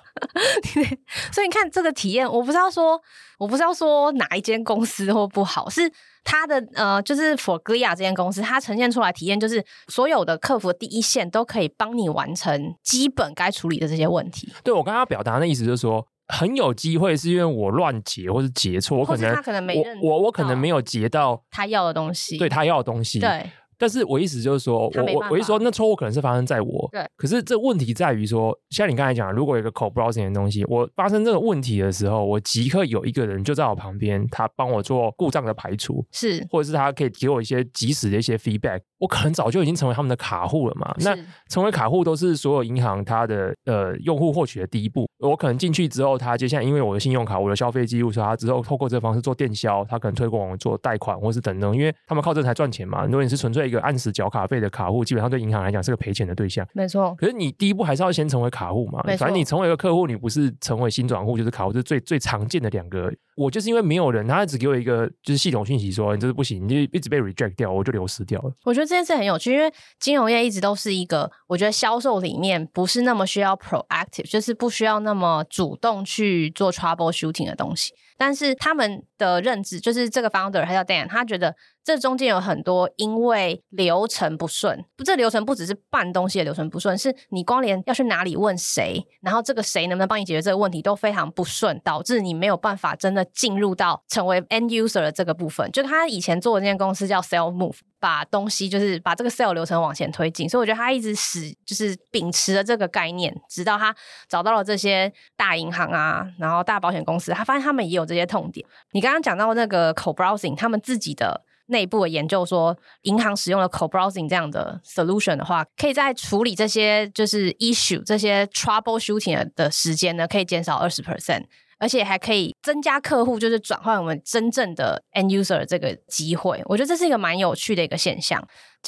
所以你看这个体验，我不知道说，我不知道说哪一间公司或不好，是他的呃，就是 Forglia 这间公司，它呈现出来体验就是所有的客服的第一线都可以帮你完成基本该处理的这些问题。对，我刚刚表达的意思就是说。很有机会是因为我乱截或是截错，我可能他可能没认我我我可能没有截到他要的东西，对他要的东西，对但是我意思就是说，我我我意思说，那错误可能是发生在我。对。可是这问题在于说，像你刚才讲，如果有一个 co-browsing 的东西，我发生这个问题的时候，我即刻有一个人就在我旁边，他帮我做故障的排除，是，或者是他可以给我一些及时的一些 feedback。我可能早就已经成为他们的卡户了嘛。那成为卡户都是所有银行它的呃用户获取的第一步。我可能进去之后，他接下来因为我的信用卡、我的消费记录，所以他之后透过这个方式做电销，他可能推广我做贷款或是等等，因为他们靠这才赚钱嘛。如果你是纯粹一个按时缴卡费的卡户，基本上对银行来讲是个赔钱的对象。没错。可是你第一步还是要先成为卡户嘛。反正你成为一个客户，你不是成为新转户就是卡户，是最最常见的两个。我就是因为没有人，他只给我一个就是系统讯息说你这是不行，你就一直被 reject 掉，我就流失掉了。我觉得这件事很有趣，因为金融业一直都是一个，我觉得销售里面不是那么需要 proactive，就是不需要那么主动去做 troubleshooting 的东西。但是他们的认知就是这个 founder 他叫 Dan，他觉得这中间有很多因为流程不顺，不，这流程不只是办东西的流程不顺，是你光连要去哪里问谁，然后这个谁能不能帮你解决这个问题都非常不顺，导致你没有办法真的进入到成为 end user 的这个部分。就他以前做的那间公司叫 Sell Move，把东西就是把这个 sale 流程往前推进，所以我觉得他一直使就是秉持了这个概念，直到他找到了这些大银行啊，然后大保险公司，他发现他们也有。这些痛点，你刚刚讲到那个 co-browsing，他们自己的内部的研究说，银行使用了 co-browsing 这样的 solution 的话，可以在处理这些就是 issue 这些 troubleshooting 的时间呢，可以减少二十 percent，而且还可以增加客户就是转换我们真正的 end user 这个机会。我觉得这是一个蛮有趣的一个现象。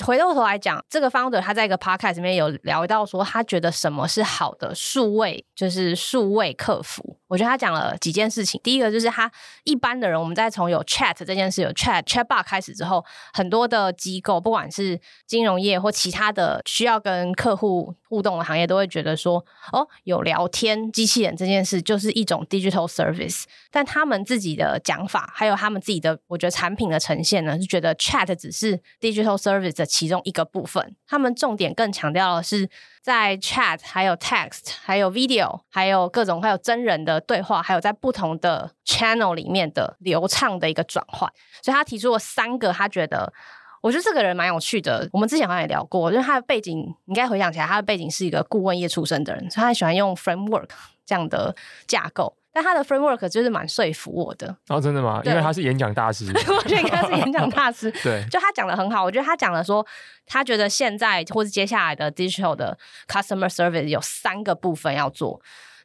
回过头来讲，这个 founder 他在一个 podcast 里面有聊到说，他觉得什么是好的数位，就是数位客服。我觉得他讲了几件事情。第一个就是他一般的人，我们在从有 chat 这件事有 chat chatbot 开始之后，很多的机构，不管是金融业或其他的需要跟客户互动的行业，都会觉得说，哦，有聊天机器人这件事就是一种 digital service。但他们自己的讲法，还有他们自己的，我觉得产品的呈现呢，是觉得 chat 只是 digital service 其中一个部分，他们重点更强调的是在 chat、还有 text、还有 video、还有各种还有真人的对话，还有在不同的 channel 里面的流畅的一个转换。所以他提出了三个，他觉得我觉得这个人蛮有趣的。我们之前好像也聊过，因为他的背景，你应该回想起来，他的背景是一个顾问业出身的人，所以他喜欢用 framework 这样的架构。但他的 framework 就是蛮说服我的。哦，真的吗？因为他是演讲大师。我觉得应该是演讲大师。对，就他讲的很好。我觉得他讲了说，他觉得现在或是接下来的 digital 的 customer service 有三个部分要做。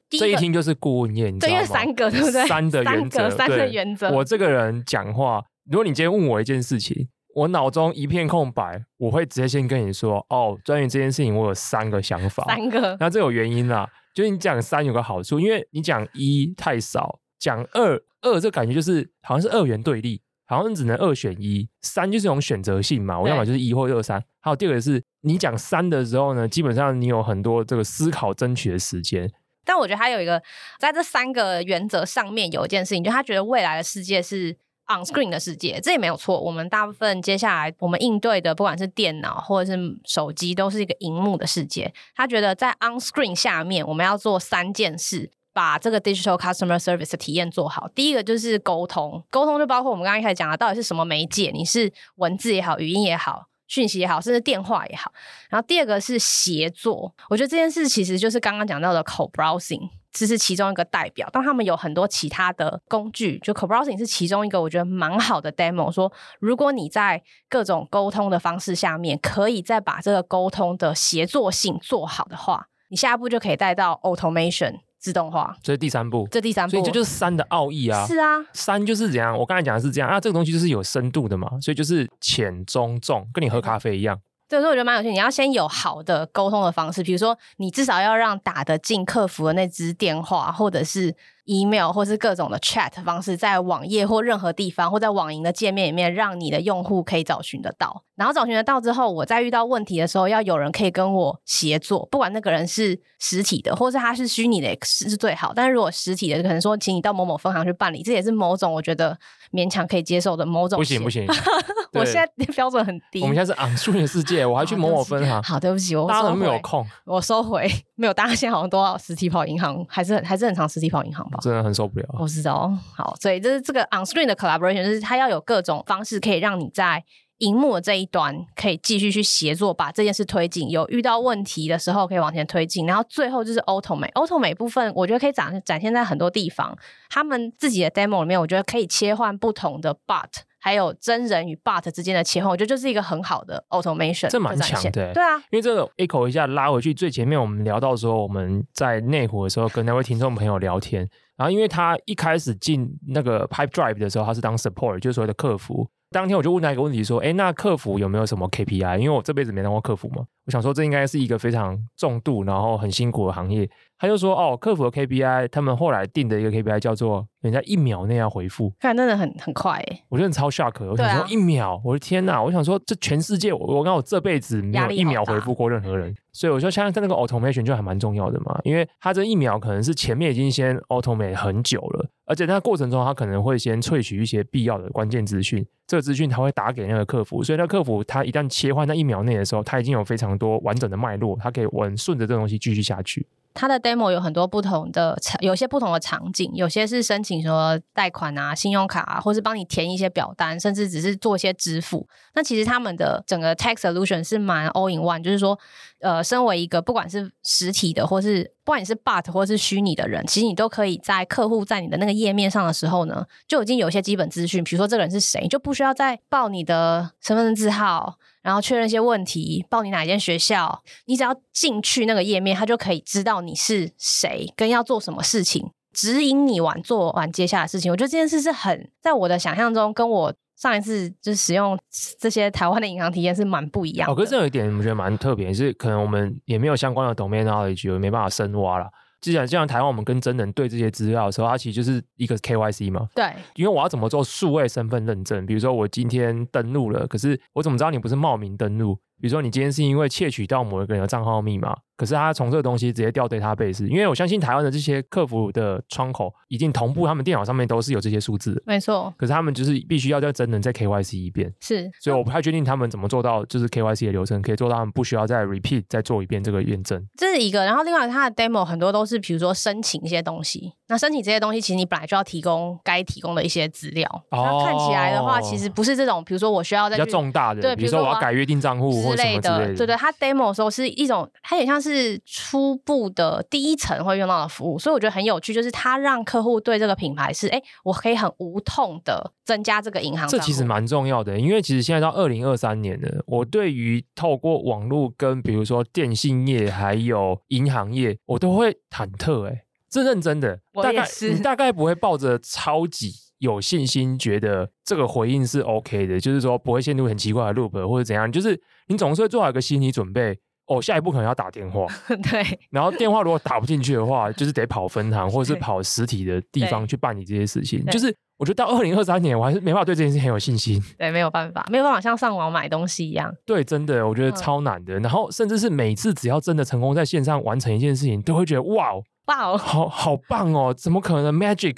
第一个，这一听就是顾问业，你知道吗？对，因为三个，对不对？三的原则，三个原则。我这个人讲话，如果你今天问我一件事情，我脑中一片空白，我会直接先跟你说，哦，关于这件事情，我有三个想法。三个。那这有原因啦，就是你讲三有个好处，因为你讲一太少。讲二二，这感觉就是好像是二元对立，好像只能二选一。三就是一种选择性嘛，我要么就是一或二三。还有第二个是，你讲三的时候呢，基本上你有很多这个思考争取的时间。但我觉得他有一个，在这三个原则上面有一件事情，就他觉得未来的世界是 on screen 的世界，这也没有错。我们大部分接下来我们应对的，不管是电脑或者是手机，都是一个荧幕的世界。他觉得在 on screen 下面，我们要做三件事。把这个 digital customer service 的体验做好。第一个就是沟通，沟通就包括我们刚刚一开始讲的，到底是什么媒介？你是文字也好，语音也好，讯息也好，甚至电话也好。然后第二个是协作，我觉得这件事其实就是刚刚讲到的 co-browsing，这是其中一个代表。但他们有很多其他的工具，就 co-browsing 是其中一个我觉得蛮好的 demo。说如果你在各种沟通的方式下面，可以再把这个沟通的协作性做好的话，你下一步就可以带到 automation。自动化，这是第三步。这第三步，所以这就是三的奥义啊。是啊，三就是怎样？我刚才讲的是这样啊，这个东西就是有深度的嘛，所以就是浅中重，跟你喝咖啡一样。对，所以我觉得蛮有趣。你要先有好的沟通的方式，比如说你至少要让打得进客服的那支电话，或者是。email 或是各种的 chat 方式，在网页或任何地方，或在网银的界面里面，让你的用户可以找寻得到。然后找寻得到之后，我在遇到问题的时候，要有人可以跟我协作，不管那个人是实体的，或是他是虚拟的，也是最好。但是如果实体的，可能说请你到某某分行去办理，这也是某种我觉得勉强可以接受的某种。不行不行，我现在标准很低。我们现在是 on screen 的世界，我还去某某分行。好，对不起，我大家都没有空，我收回。没有，大家现在好像都要实体跑银行，还是很还是很常实体跑银行吧？真的很受不了。我知道，好，所以就是这个 on screen 的 collaboration，就是它要有各种方式可以让你在荧幕的这一端可以继续去协作，把这件事推进。有遇到问题的时候可以往前推进，然后最后就是。Automate 部分我觉得可以展展现在很多地方。他们自己的 demo 里面，我觉得可以切换不同的 bot，还有真人与 bot 之间的切换，我觉得就是一个很好的 automation。这蛮强的，对啊。因为这个 echo 一下拉回去最前面，我们聊到说我们在内湖的时候跟那位听众朋友聊天，然后因为他一开始进那个 Pipedrive 的时候，他是当 support，就是所谓的客服。当天我就问他一个问题，说：“哎，那客服有没有什么 KPI？因为我这辈子没当过客服嘛，我想说这应该是一个非常重度，然后很辛苦的行业。”他就说：“哦，客服的 KPI，他们后来定的一个 KPI 叫做人家一秒内要回复，看真的很很快哎，我觉得超 shock。我想说一秒，啊、我的天哪！我想说这全世界，我我刚我这辈子没有一秒回复过任何人，所以我说现在在那个 automation 就还蛮重要的嘛，因为他这一秒可能是前面已经先 automate 很久了，而且在那过程中他可能会先萃取一些必要的关键资讯。”这个资讯他会打给那个客服，所以那客服他一旦切换在一秒内的时候，他已经有非常多完整的脉络，他可以稳顺着这东西继续下去。它的 demo 有很多不同的场，有些不同的场景，有些是申请说贷款啊、信用卡啊，或是帮你填一些表单，甚至只是做一些支付。那其实他们的整个 tech solution 是蛮 all in one，就是说，呃，身为一个不管是实体的，或是不管你是 bot 或是虚拟的人，其实你都可以在客户在你的那个页面上的时候呢，就已经有一些基本资讯，比如说这个人是谁，就不需要再报你的身份证字号。然后确认一些问题，报你哪一间学校，你只要进去那个页面，他就可以知道你是谁，跟要做什么事情，指引你完做完接下来的事情。我觉得这件事是很在我的想象中，跟我上一次就是使用这些台湾的银行体验是蛮不一样的。哦，可是这有一点我觉得蛮特别，是可能我们也没有相关的 domain knowledge，也没办法深挖了。既然就像台湾，我们跟真人对这些资料的时候，它其实就是一个 KYC 嘛。对，因为我要怎么做数位身份认证？比如说我今天登录了，可是我怎么知道你不是冒名登录？比如说你今天是因为窃取到某一个人的账号密码。可是他从这个东西直接调 database，因为我相信台湾的这些客服的窗口已经同步，他们电脑上面都是有这些数字。没错。可是他们就是必须要再真人再 KYC 一遍。是。所以我不太确定他们怎么做到，就是 KYC 的流程可以做到他们不需要再 repeat 再做一遍这个验证。这是一个，然后另外它的 demo 很多都是比如说申请一些东西，那申请这些东西其实你本来就要提供该提供的一些资料。哦。那看起来的话，其实不是这种，比如说我需要在比较重大的，对，比如说我要改约定账户之类的。对对，它 demo 的时候是一种，它也像是。初步的第一层会用到的服务，所以我觉得很有趣，就是它让客户对这个品牌是，哎，我可以很无痛的增加这个银行。这其实蛮重要的，因为其实现在到二零二三年了，我对于透过网络跟比如说电信业还有银行业，我都会忐忑。哎，这认真的，大概你大概不会抱着超级有信心，觉得这个回应是 OK 的，就是说不会陷入很奇怪的 loop 或者怎样，就是你总是会做好一个心理准备。哦，下一步可能要打电话，对。然后电话如果打不进去的话，就是得跑分行或者是跑实体的地方去办理这些事情。就是我觉得到二零二三年，我还是没办法对这件事很有信心。对，没有办法，没有办法像上网买东西一样。对，真的，我觉得超难的。嗯、然后甚至是每次只要真的成功在线上完成一件事情，都会觉得哇，哇，好好棒哦！怎么可能 magic？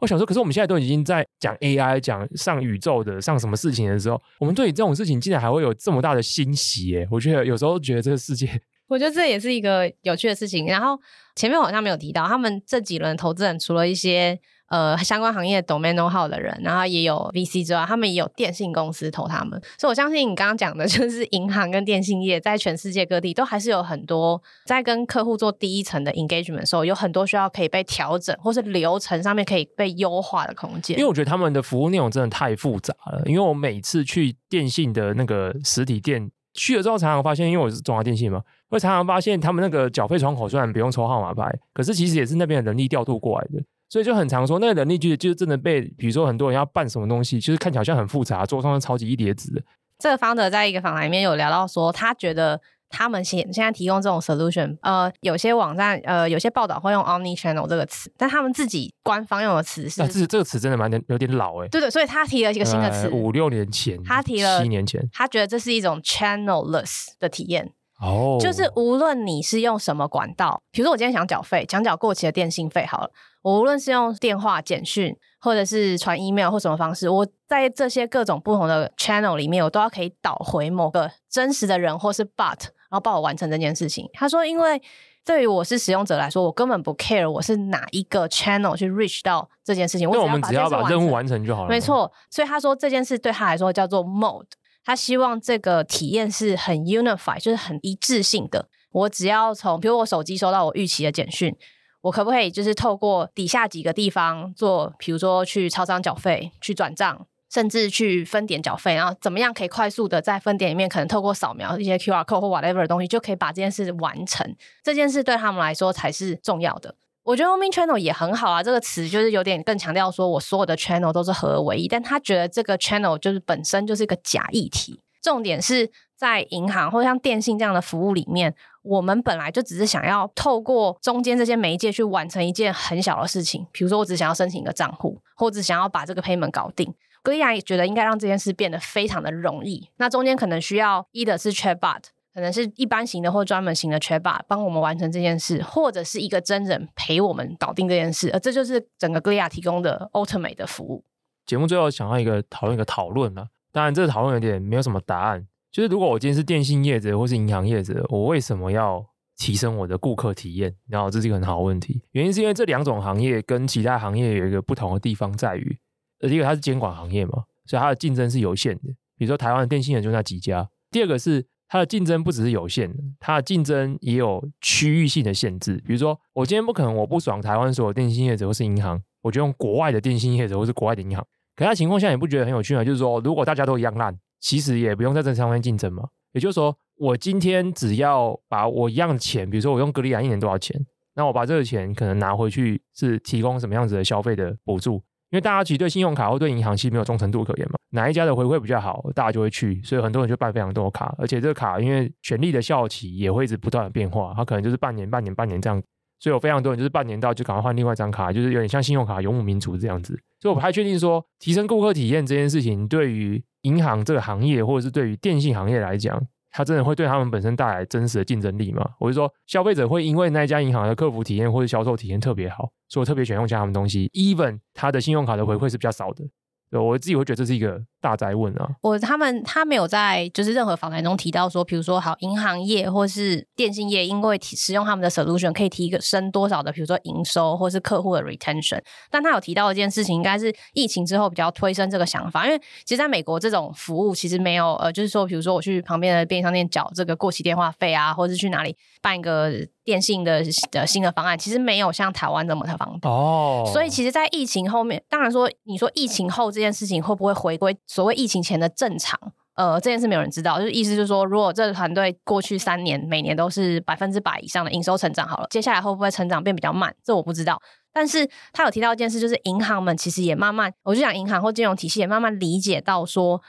我想说，可是我们现在都已经在讲 AI、讲上宇宙的、上什么事情的时候，我们对于这种事情竟然还会有这么大的欣喜耶！我觉得有时候觉得这个世界，我觉得这也是一个有趣的事情。然后前面好像没有提到，他们这几轮投资人除了一些。呃，相关行业 domain know-how 的人，然后也有 VC 之外，他们也有电信公司投他们，所以我相信你刚刚讲的，就是银行跟电信业在全世界各地都还是有很多在跟客户做第一层的 engagement 的时候，有很多需要可以被调整，或是流程上面可以被优化的空间。因为我觉得他们的服务内容真的太复杂了，因为我每次去电信的那个实体店去了之后，常常发现，因为我是中华电信嘛，会常常发现他们那个缴费窗口虽然不用抽号码牌，可是其实也是那边的人力调度过来的。所以就很常说，那个能力就就是真的被，比如说很多人要办什么东西，就是看起来好像很复杂，桌上是超级一叠纸的。这个 founder 在一个访谈里面有聊到说，他觉得他们现现在提供这种 solution，呃，有些网站呃有些报道会用 omni channel 这个词，但他们自己官方用的词是，啊、这这个词真的蛮有点老哎、欸。对对，所以他提了一个新的词，五六年前，他提了七年前，他觉得这是一种 channelless 的体验。哦，oh. 就是无论你是用什么管道，比如说我今天想缴费，想缴过期的电信费，好了。我无论是用电话、简讯，或者是传 email 或什么方式，我在这些各种不同的 channel 里面，我都要可以导回某个真实的人或是 bot，然后帮我完成这件事情。他说，因为对于我是使用者来说，我根本不 care 我是哪一个 channel 去 reach 到这件事情，因为我们只要把任务完成就好了。没错，所以他说这件事对他来说叫做 mode。他希望这个体验是很 unify，就是很一致性的。我只要从，比如我手机收到我预期的简讯，我可不可以就是透过底下几个地方做，比如说去超商缴费、去转账。甚至去分点缴费，然后怎么样可以快速的在分点里面，可能透过扫描一些 QR code 或 whatever 的东西，就可以把这件事完成。这件事对他们来说才是重要的。我觉得 Omni Channel 也很好啊，这个词就是有点更强调说我所有的 channel 都是合而为一，但他觉得这个 channel 就是本身就是一个假议题。重点是在银行或像电信这样的服务里面，我们本来就只是想要透过中间这些媒介去完成一件很小的事情，比如说我只想要申请一个账户，或者想要把这个 payment 搞定。Glia 也觉得应该让这件事变得非常的容易。那中间可能需要一的是 Chatbot，可能是一般型的或专门型的 c h a b a 帮我们完成这件事，或者是一个真人陪我们搞定这件事。而这就是整个 Glia 提供的 Ultimate 的服务。节目最后想要一个讨论一个讨论了，当然这个讨论有点没有什么答案。就是如果我今天是电信业者或是银行业者，我为什么要提升我的顾客体验？然后这是一个很好的问题。原因是因为这两种行业跟其他行业有一个不同的地方在于。呃第一个，它是监管行业嘛，所以它的竞争是有限的。比如说台湾的电信业就那几家。第二个是它的竞争不只是有限的，它的竞争也有区域性的限制。比如说，我今天不可能我不爽台湾所有电信业者或是银行，我就用国外的电信业者或是国外的银行。可他情况下，你不觉得很有趣吗？就是说，如果大家都一样烂，其实也不用在这上面竞争嘛。也就是说，我今天只要把我一样的钱，比如说我用格力亚一年多少钱，那我把这个钱可能拿回去是提供什么样子的消费的补助。因为大家其实对信用卡或对银行其实没有忠诚度可言嘛，哪一家的回馈比较好，大家就会去，所以很多人就办非常多卡，而且这个卡因为权利的效期也会一直不断的变化，它可能就是半年、半年、半年这样，所以有非常多人就是半年到就赶快换另外一张卡，就是有点像信用卡游牧民族这样子，所以我不太确定说提升顾客体验这件事情对于银行这个行业或者是对于电信行业来讲。它真的会对他们本身带来真实的竞争力吗？我是说，消费者会因为那家银行的客服体验或者销售体验特别好，所以我特别喜欢用下他们东西，even 他的信用卡的回馈是比较少的。对我自己会觉得这是一个大宅问啊！我他们他没有在就是任何访谈中提到说，比如说好银行业或是电信业，因为使用他们的 solution 可以提升多少的，比如说营收或是客户的 retention。但他有提到一件事情，应该是疫情之后比较推升这个想法，因为其实在美国这种服务其实没有呃，就是说比如说我去旁边的便利商店缴这个过期电话费啊，或者是去哪里办一个。电信的的新的方案其实没有像台湾这么的方便哦，oh. 所以其实，在疫情后面，当然说，你说疫情后这件事情会不会回归所谓疫情前的正常？呃，这件事没有人知道。就是意思就是说，如果这个团队过去三年每年都是百分之百以上的营收成长，好了，接下来会不会成长变比较慢？这我不知道。但是他有提到一件事，就是银行们其实也慢慢，我就讲银行或金融体系也慢慢理解到说，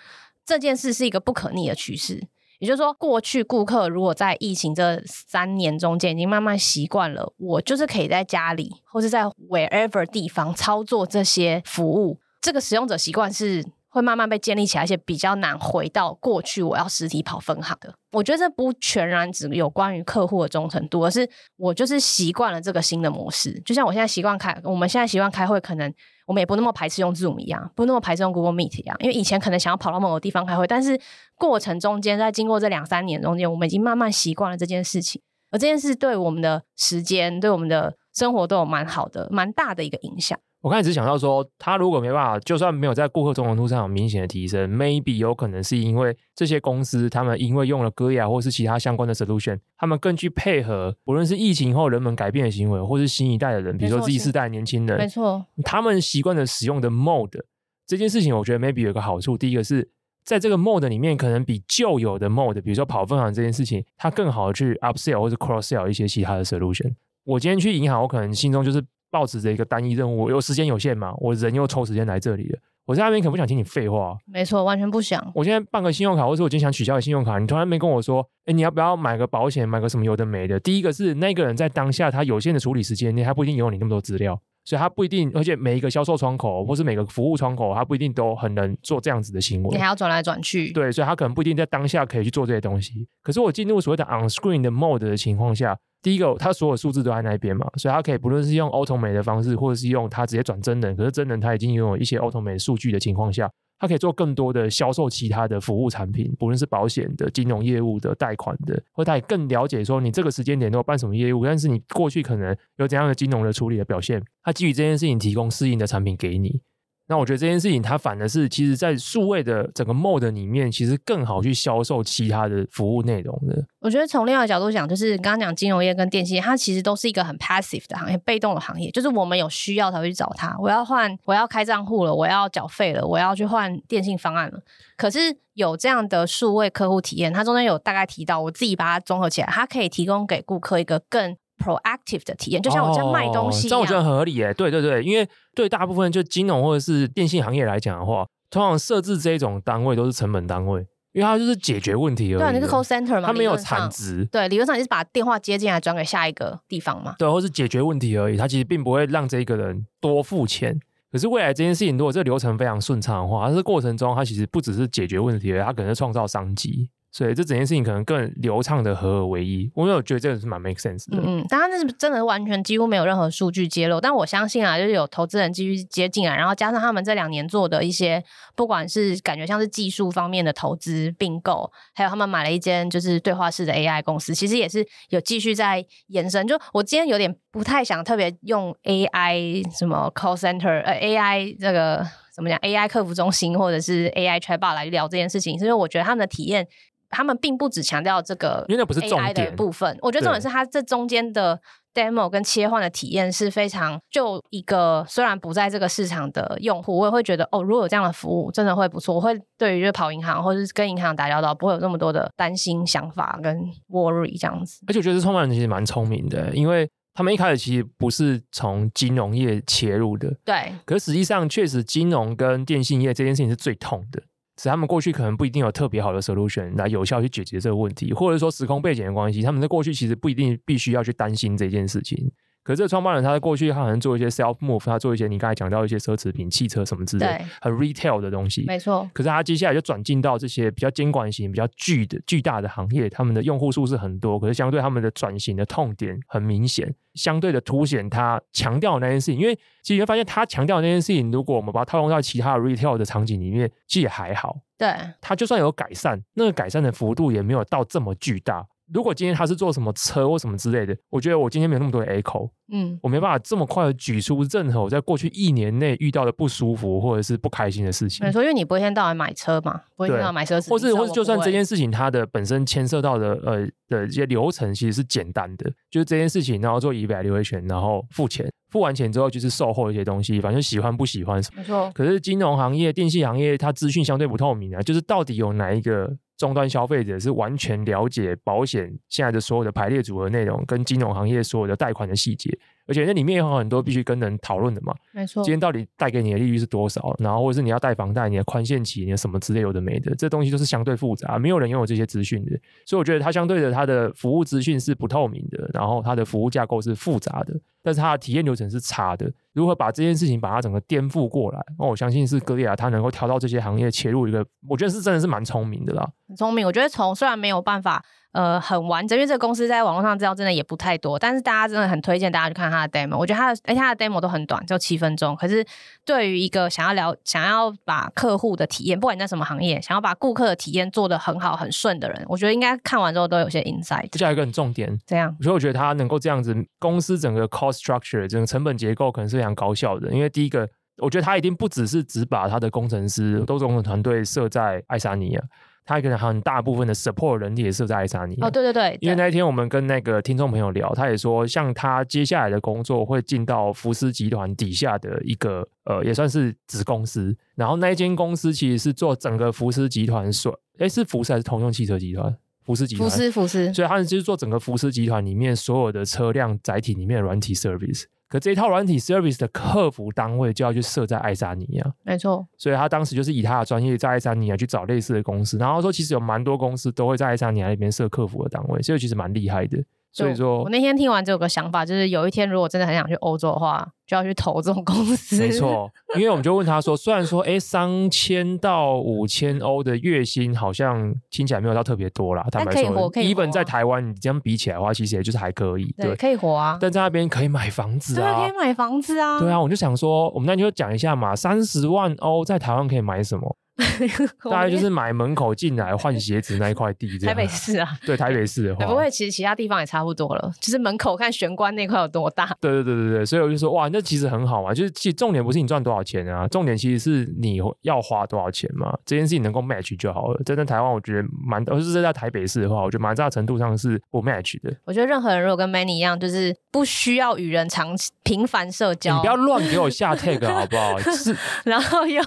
这件事是一个不可逆的趋势。也就是说，过去顾客如果在疫情这三年中间已经慢慢习惯了，我就是可以在家里或是在 wherever 地方操作这些服务，这个使用者习惯是。会慢慢被建立起来，而且比较难回到过去我要实体跑分行的。我觉得这不全然只有关于客户的忠诚度，而是我就是习惯了这个新的模式。就像我现在习惯开，我们现在习惯开会，可能我们也不那么排斥用 Zoom 一样，不那么排斥用 Google Meet 一样。因为以前可能想要跑到某个地方开会，但是过程中间，在经过这两三年中间，我们已经慢慢习惯了这件事情。而这件事对我们的时间、对我们的生活都有蛮好的、蛮大的一个影响。我刚才只想到说，他如果没办法，就算没有在顾客忠诚度上有明显的提升，maybe 有可能是因为这些公司他们因为用了 Glia 或是其他相关的 solution，他们更去配合，不论是疫情后人们改变的行为，或是新一代的人，比如说 Z 世代年轻人，没错，他们习惯的使用的 mode 这件事情，我觉得 maybe 有个好处，第一个是在这个 mode 里面，可能比旧有的 mode，比如说跑分行这件事情，它更好的去 upsell 或者 cross sell 一些其他的 solution。我今天去银行，我可能心中就是。抱持着一个单一任务，我有时间有限嘛，我人又抽时间来这里了，我在那边可不想听你废话。没错，完全不想。我现在办个信用卡，或者我今天想取消个信用卡，你突然没跟我说，哎，你要不要买个保险，买个什么有的没的？第一个是那个人在当下他有限的处理时间内，他不一定拥有你那么多资料，所以他不一定，而且每一个销售窗口或是每个服务窗口，他不一定都很能做这样子的行为。你还要转来转去。对，所以他可能不一定在当下可以去做这些东西。可是我进入所谓的 on screen 的 mode 的情况下。第一个，他所有数字都在那边嘛，所以他可以不论是用 automate 的方式，或者是用他直接转真人，可是真人他已经拥有一些 automate 数据的情况下，他可以做更多的销售其他的服务产品，不论是保险的、金融业务的、贷款的，或他也更了解说你这个时间点都有办什么业务，但是你过去可能有怎样的金融的处理的表现，他基于这件事情提供适应的产品给你。那我觉得这件事情，它反的是其实在数位的整个 mode 里面，其实更好去销售其他的服务内容的。我觉得从另外一个角度讲，就是刚刚讲金融业跟电信业，它其实都是一个很 passive 的行业，被动的行业。就是我们有需要才会去找它。我要换，我要开账户了，我要缴费了，我要去换电信方案了。可是有这样的数位客户体验，它中间有大概提到，我自己把它综合起来，它可以提供给顾客一个更 proactive 的体验，就像我在卖东西哦，这我觉得很合理耶。对对对，因为对大部分就金融或者是电信行业来讲的话，通常设置这种单位都是成本单位，因为它就是解决问题而已。对，那个 call center 嘛，它没有产值。对，理论上你是把电话接进来转给下一个地方嘛。对，或是解决问题而已，它其实并不会让这个人多付钱。可是未来这件事情，如果这个流程非常顺畅的话，它这过程中它其实不只是解决问题而已，它可能是创造商机。所以这整件事情可能更流畅的合而为一，我有觉得这个是蛮 make sense 的。嗯，当然是真的完全几乎没有任何数据揭露，但我相信啊，就是有投资人继续接进来，然后加上他们这两年做的一些，不管是感觉像是技术方面的投资并购，还有他们买了一间就是对话式的 AI 公司，其实也是有继续在延伸。就我今天有点不太想特别用 AI 什么 call center 呃 AI 这个怎么讲 AI 客服中心或者是 AI chatbot 来聊这件事情，是因为我觉得他们的体验。他们并不只强调这个，因为那不是 AI 的部分。我觉得重点是它这中间的 demo 跟切换的体验是非常，就一个虽然不在这个市场的用户，我也会觉得哦，如果有这样的服务，真的会不错。我会对于就跑银行或者是跟银行打交道，不会有那么多的担心、想法跟 worry 这样子。而且我觉得这创办人其实蛮聪明的，因为他们一开始其实不是从金融业切入的，对。可是实际上，确实金融跟电信业这件事情是最痛的。使他们过去可能不一定有特别好的 solution 来有效去解决这个问题，或者说时空背景的关系，他们在过去其实不一定必须要去担心这件事情。可是这个创办人他在过去他好像做一些 self move，他做一些你刚才讲到一些奢侈品、汽车什么之类，很 retail 的东西，没错。可是他接下来就转进到这些比较监管型、比较巨的巨大的行业，他们的用户数是很多，可是相对他们的转型的痛点很明显，相对的凸显他强调的那件事情。因为其实你会发现他强调的那件事情，如果我们把它套用到其他的 retail 的场景里面，其实也还好。对，他就算有改善，那个改善的幅度也没有到这么巨大。如果今天他是做什么车或什么之类的，我觉得我今天没有那么多的 echo，嗯，我没办法这么快的举出任何我在过去一年内遇到的不舒服或者是不开心的事情。没错，因为你不会一天到晚买车嘛，不会一天到晚买车，或是或是就算这件事情它的本身牵涉到的呃的一些流程其实是简单的，就是这件事情然后做 evaluation，然后付钱，付完钱之后就是售后一些东西，反正喜欢不喜欢什么。没错。可是金融行业、电信行业它资讯相对不透明啊，就是到底有哪一个？终端消费者是完全了解保险现在的所有的排列组合内容，跟金融行业所有的贷款的细节，而且那里面有很多必须跟人讨论的嘛。没错，今天到底带给你的利率是多少？然后或者是你要贷房贷，你的宽限期，你的什么之类有的没的，这东西都是相对复杂，没有人拥有这些资讯的。所以我觉得它相对的，它的服务资讯是不透明的，然后它的服务架构是复杂的，但是它的体验流程是差的。如何把这件事情把它整个颠覆过来？那我相信是格利亚他能够挑到这些行业切入一个，我觉得是真的是蛮聪明的啦。很聪明，我觉得从虽然没有办法。呃，很完整，因为这个公司在网络上资料真的也不太多，但是大家真的很推荐大家去看他的 demo。我觉得他的，而且他的 demo 都很短，就七分钟。可是对于一个想要聊、想要把客户的体验，不管你在什么行业，想要把顾客的体验做得很好、很顺的人，我觉得应该看完之后都有些 insight。这下一个很重点，这样，所以我觉得他能够这样子，公司整个 cost structure 整个成本结构可能是非常高效的。因为第一个，我觉得他一定不只是只把他的工程师、都总的团队设在爱沙尼亚。他可能很大部分的 support 人力也是在爱沙尼亚。哦，对对对，因为那一天我们跟那个听众朋友聊，他也说，像他接下来的工作会进到福斯集团底下的一个呃，也算是子公司。然后那一间公司其实是做整个福斯集团所，诶，是福斯还是通用汽车集团？福斯集团。福斯福斯。所以他们就是做整个福斯集团里面所有的车辆载体里面的软体 service。可这一套软体 service 的客服单位就要去设在爱沙尼亚，没错。所以他当时就是以他的专业在爱沙尼亚去找类似的公司，然后说其实有蛮多公司都会在爱沙尼亚那边设客服的单位，所以其实蛮厉害的。所以说，我那天听完就有个想法，就是有一天如果真的很想去欧洲的话，就要去投这种公司。没错，因为我们就问他说，虽然说哎，三千到五千欧的月薪好像听起来没有到特别多啦，坦白说，可以活，以活啊。Even 在台湾你这样比起来的话，其实也就是还可以，对，对可以活啊。但在那边可以买房子 啊，对，可以买房子啊。对啊，我就想说，我们那就讲一下嘛，三十万欧在台湾可以买什么？大概就是买门口进来换鞋子那一块地。台北市啊，对，台北市的话，不会，其实其他地方也差不多了，就是门口看玄关那块有多大。对对对对对，所以我就说哇，那其实很好嘛，就是其实重点不是你赚多少钱啊，重点其实是你要花多少钱嘛，这件事情能够 match 就好了。真在台湾，我觉得蛮，而是在台北市的话，我觉得蛮大程度上是不 match 的。我觉得任何人如果跟 Manny 一样，就是不需要与人常频繁社交，你不要乱给我下 tag 好不好？是，然后又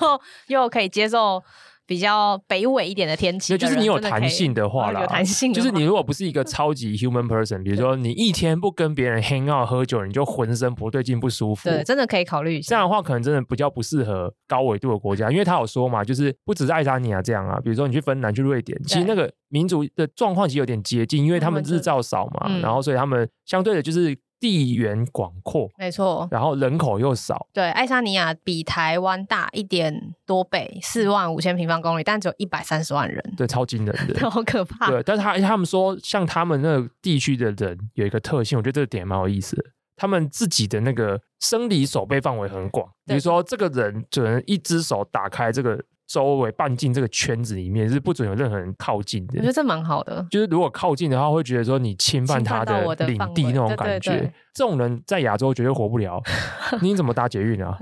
又可以接受。比较北纬一点的天气，就是你有弹性的话啦，有弹性。就是你如果不是一个 超级 human person，比如说你一天不跟别人 hang out 喝酒，你就浑身不对劲、不舒服。对，真的可以考虑一下。这样的话，可能真的比较不适合高纬度的国家，因为他有说嘛，就是不只是爱沙尼亚这样啊，比如说你去芬兰、去瑞典，其实那个民族的状况其实有点接近，因为他们日照少嘛，嗯、然后所以他们相对的就是。地缘广阔，没错，然后人口又少。对，爱沙尼亚比台湾大一点多倍，四万五千平方公里，但只有一百三十万人，对，超惊人的，好可怕。对，但是他他们说，像他们那个地区的人有一个特性，我觉得这个点蛮有意思的，他们自己的那个生理守备范围很广，比如说这个人只能一只手打开这个。周围半径这个圈子里面是不准有任何人靠近的。我觉得这蛮好的，就是如果靠近的话，会觉得说你侵犯他的领地那种感觉。对对对，这种人在亚洲绝对活不了。你怎么搭捷运啊？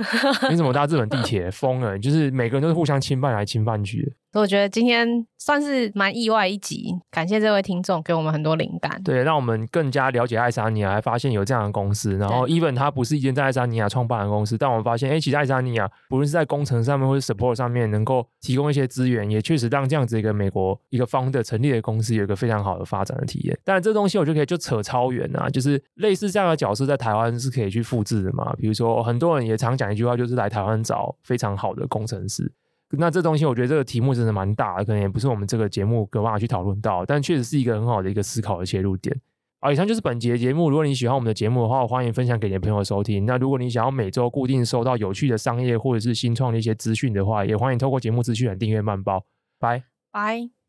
你怎么搭日本地铁？疯了！就是每个人都是互相侵犯来侵犯去的。所以我觉得今天算是蛮意外一集，感谢这位听众给我们很多灵感，对，让我们更加了解爱沙尼亚，还发现有这样的公司。然后，even 它不是一间在爱沙尼亚创办的公司，但我们发现，哎，其实爱沙尼亚不论是在工程上面或者 support 上面，能够提供一些资源，也确实让这样子一个美国一个 founder 成立的公司有一个非常好的发展的体验。当然，这东西我就可以就扯超远啊，就是类似这样的角色在台湾是可以去复制的嘛。比如说，很多人也常讲一句话，就是来台湾找非常好的工程师。那这东西，我觉得这个题目真的蛮大的，可能也不是我们这个节目有办法去讨论到，但确实是一个很好的一个思考的切入点。好，以上就是本节节目。如果你喜欢我们的节目的话，欢迎分享给你的朋友收听。那如果你想要每周固定收到有趣的商业或者是新创的一些资讯的话，也欢迎透过节目资讯来订阅慢报。拜拜。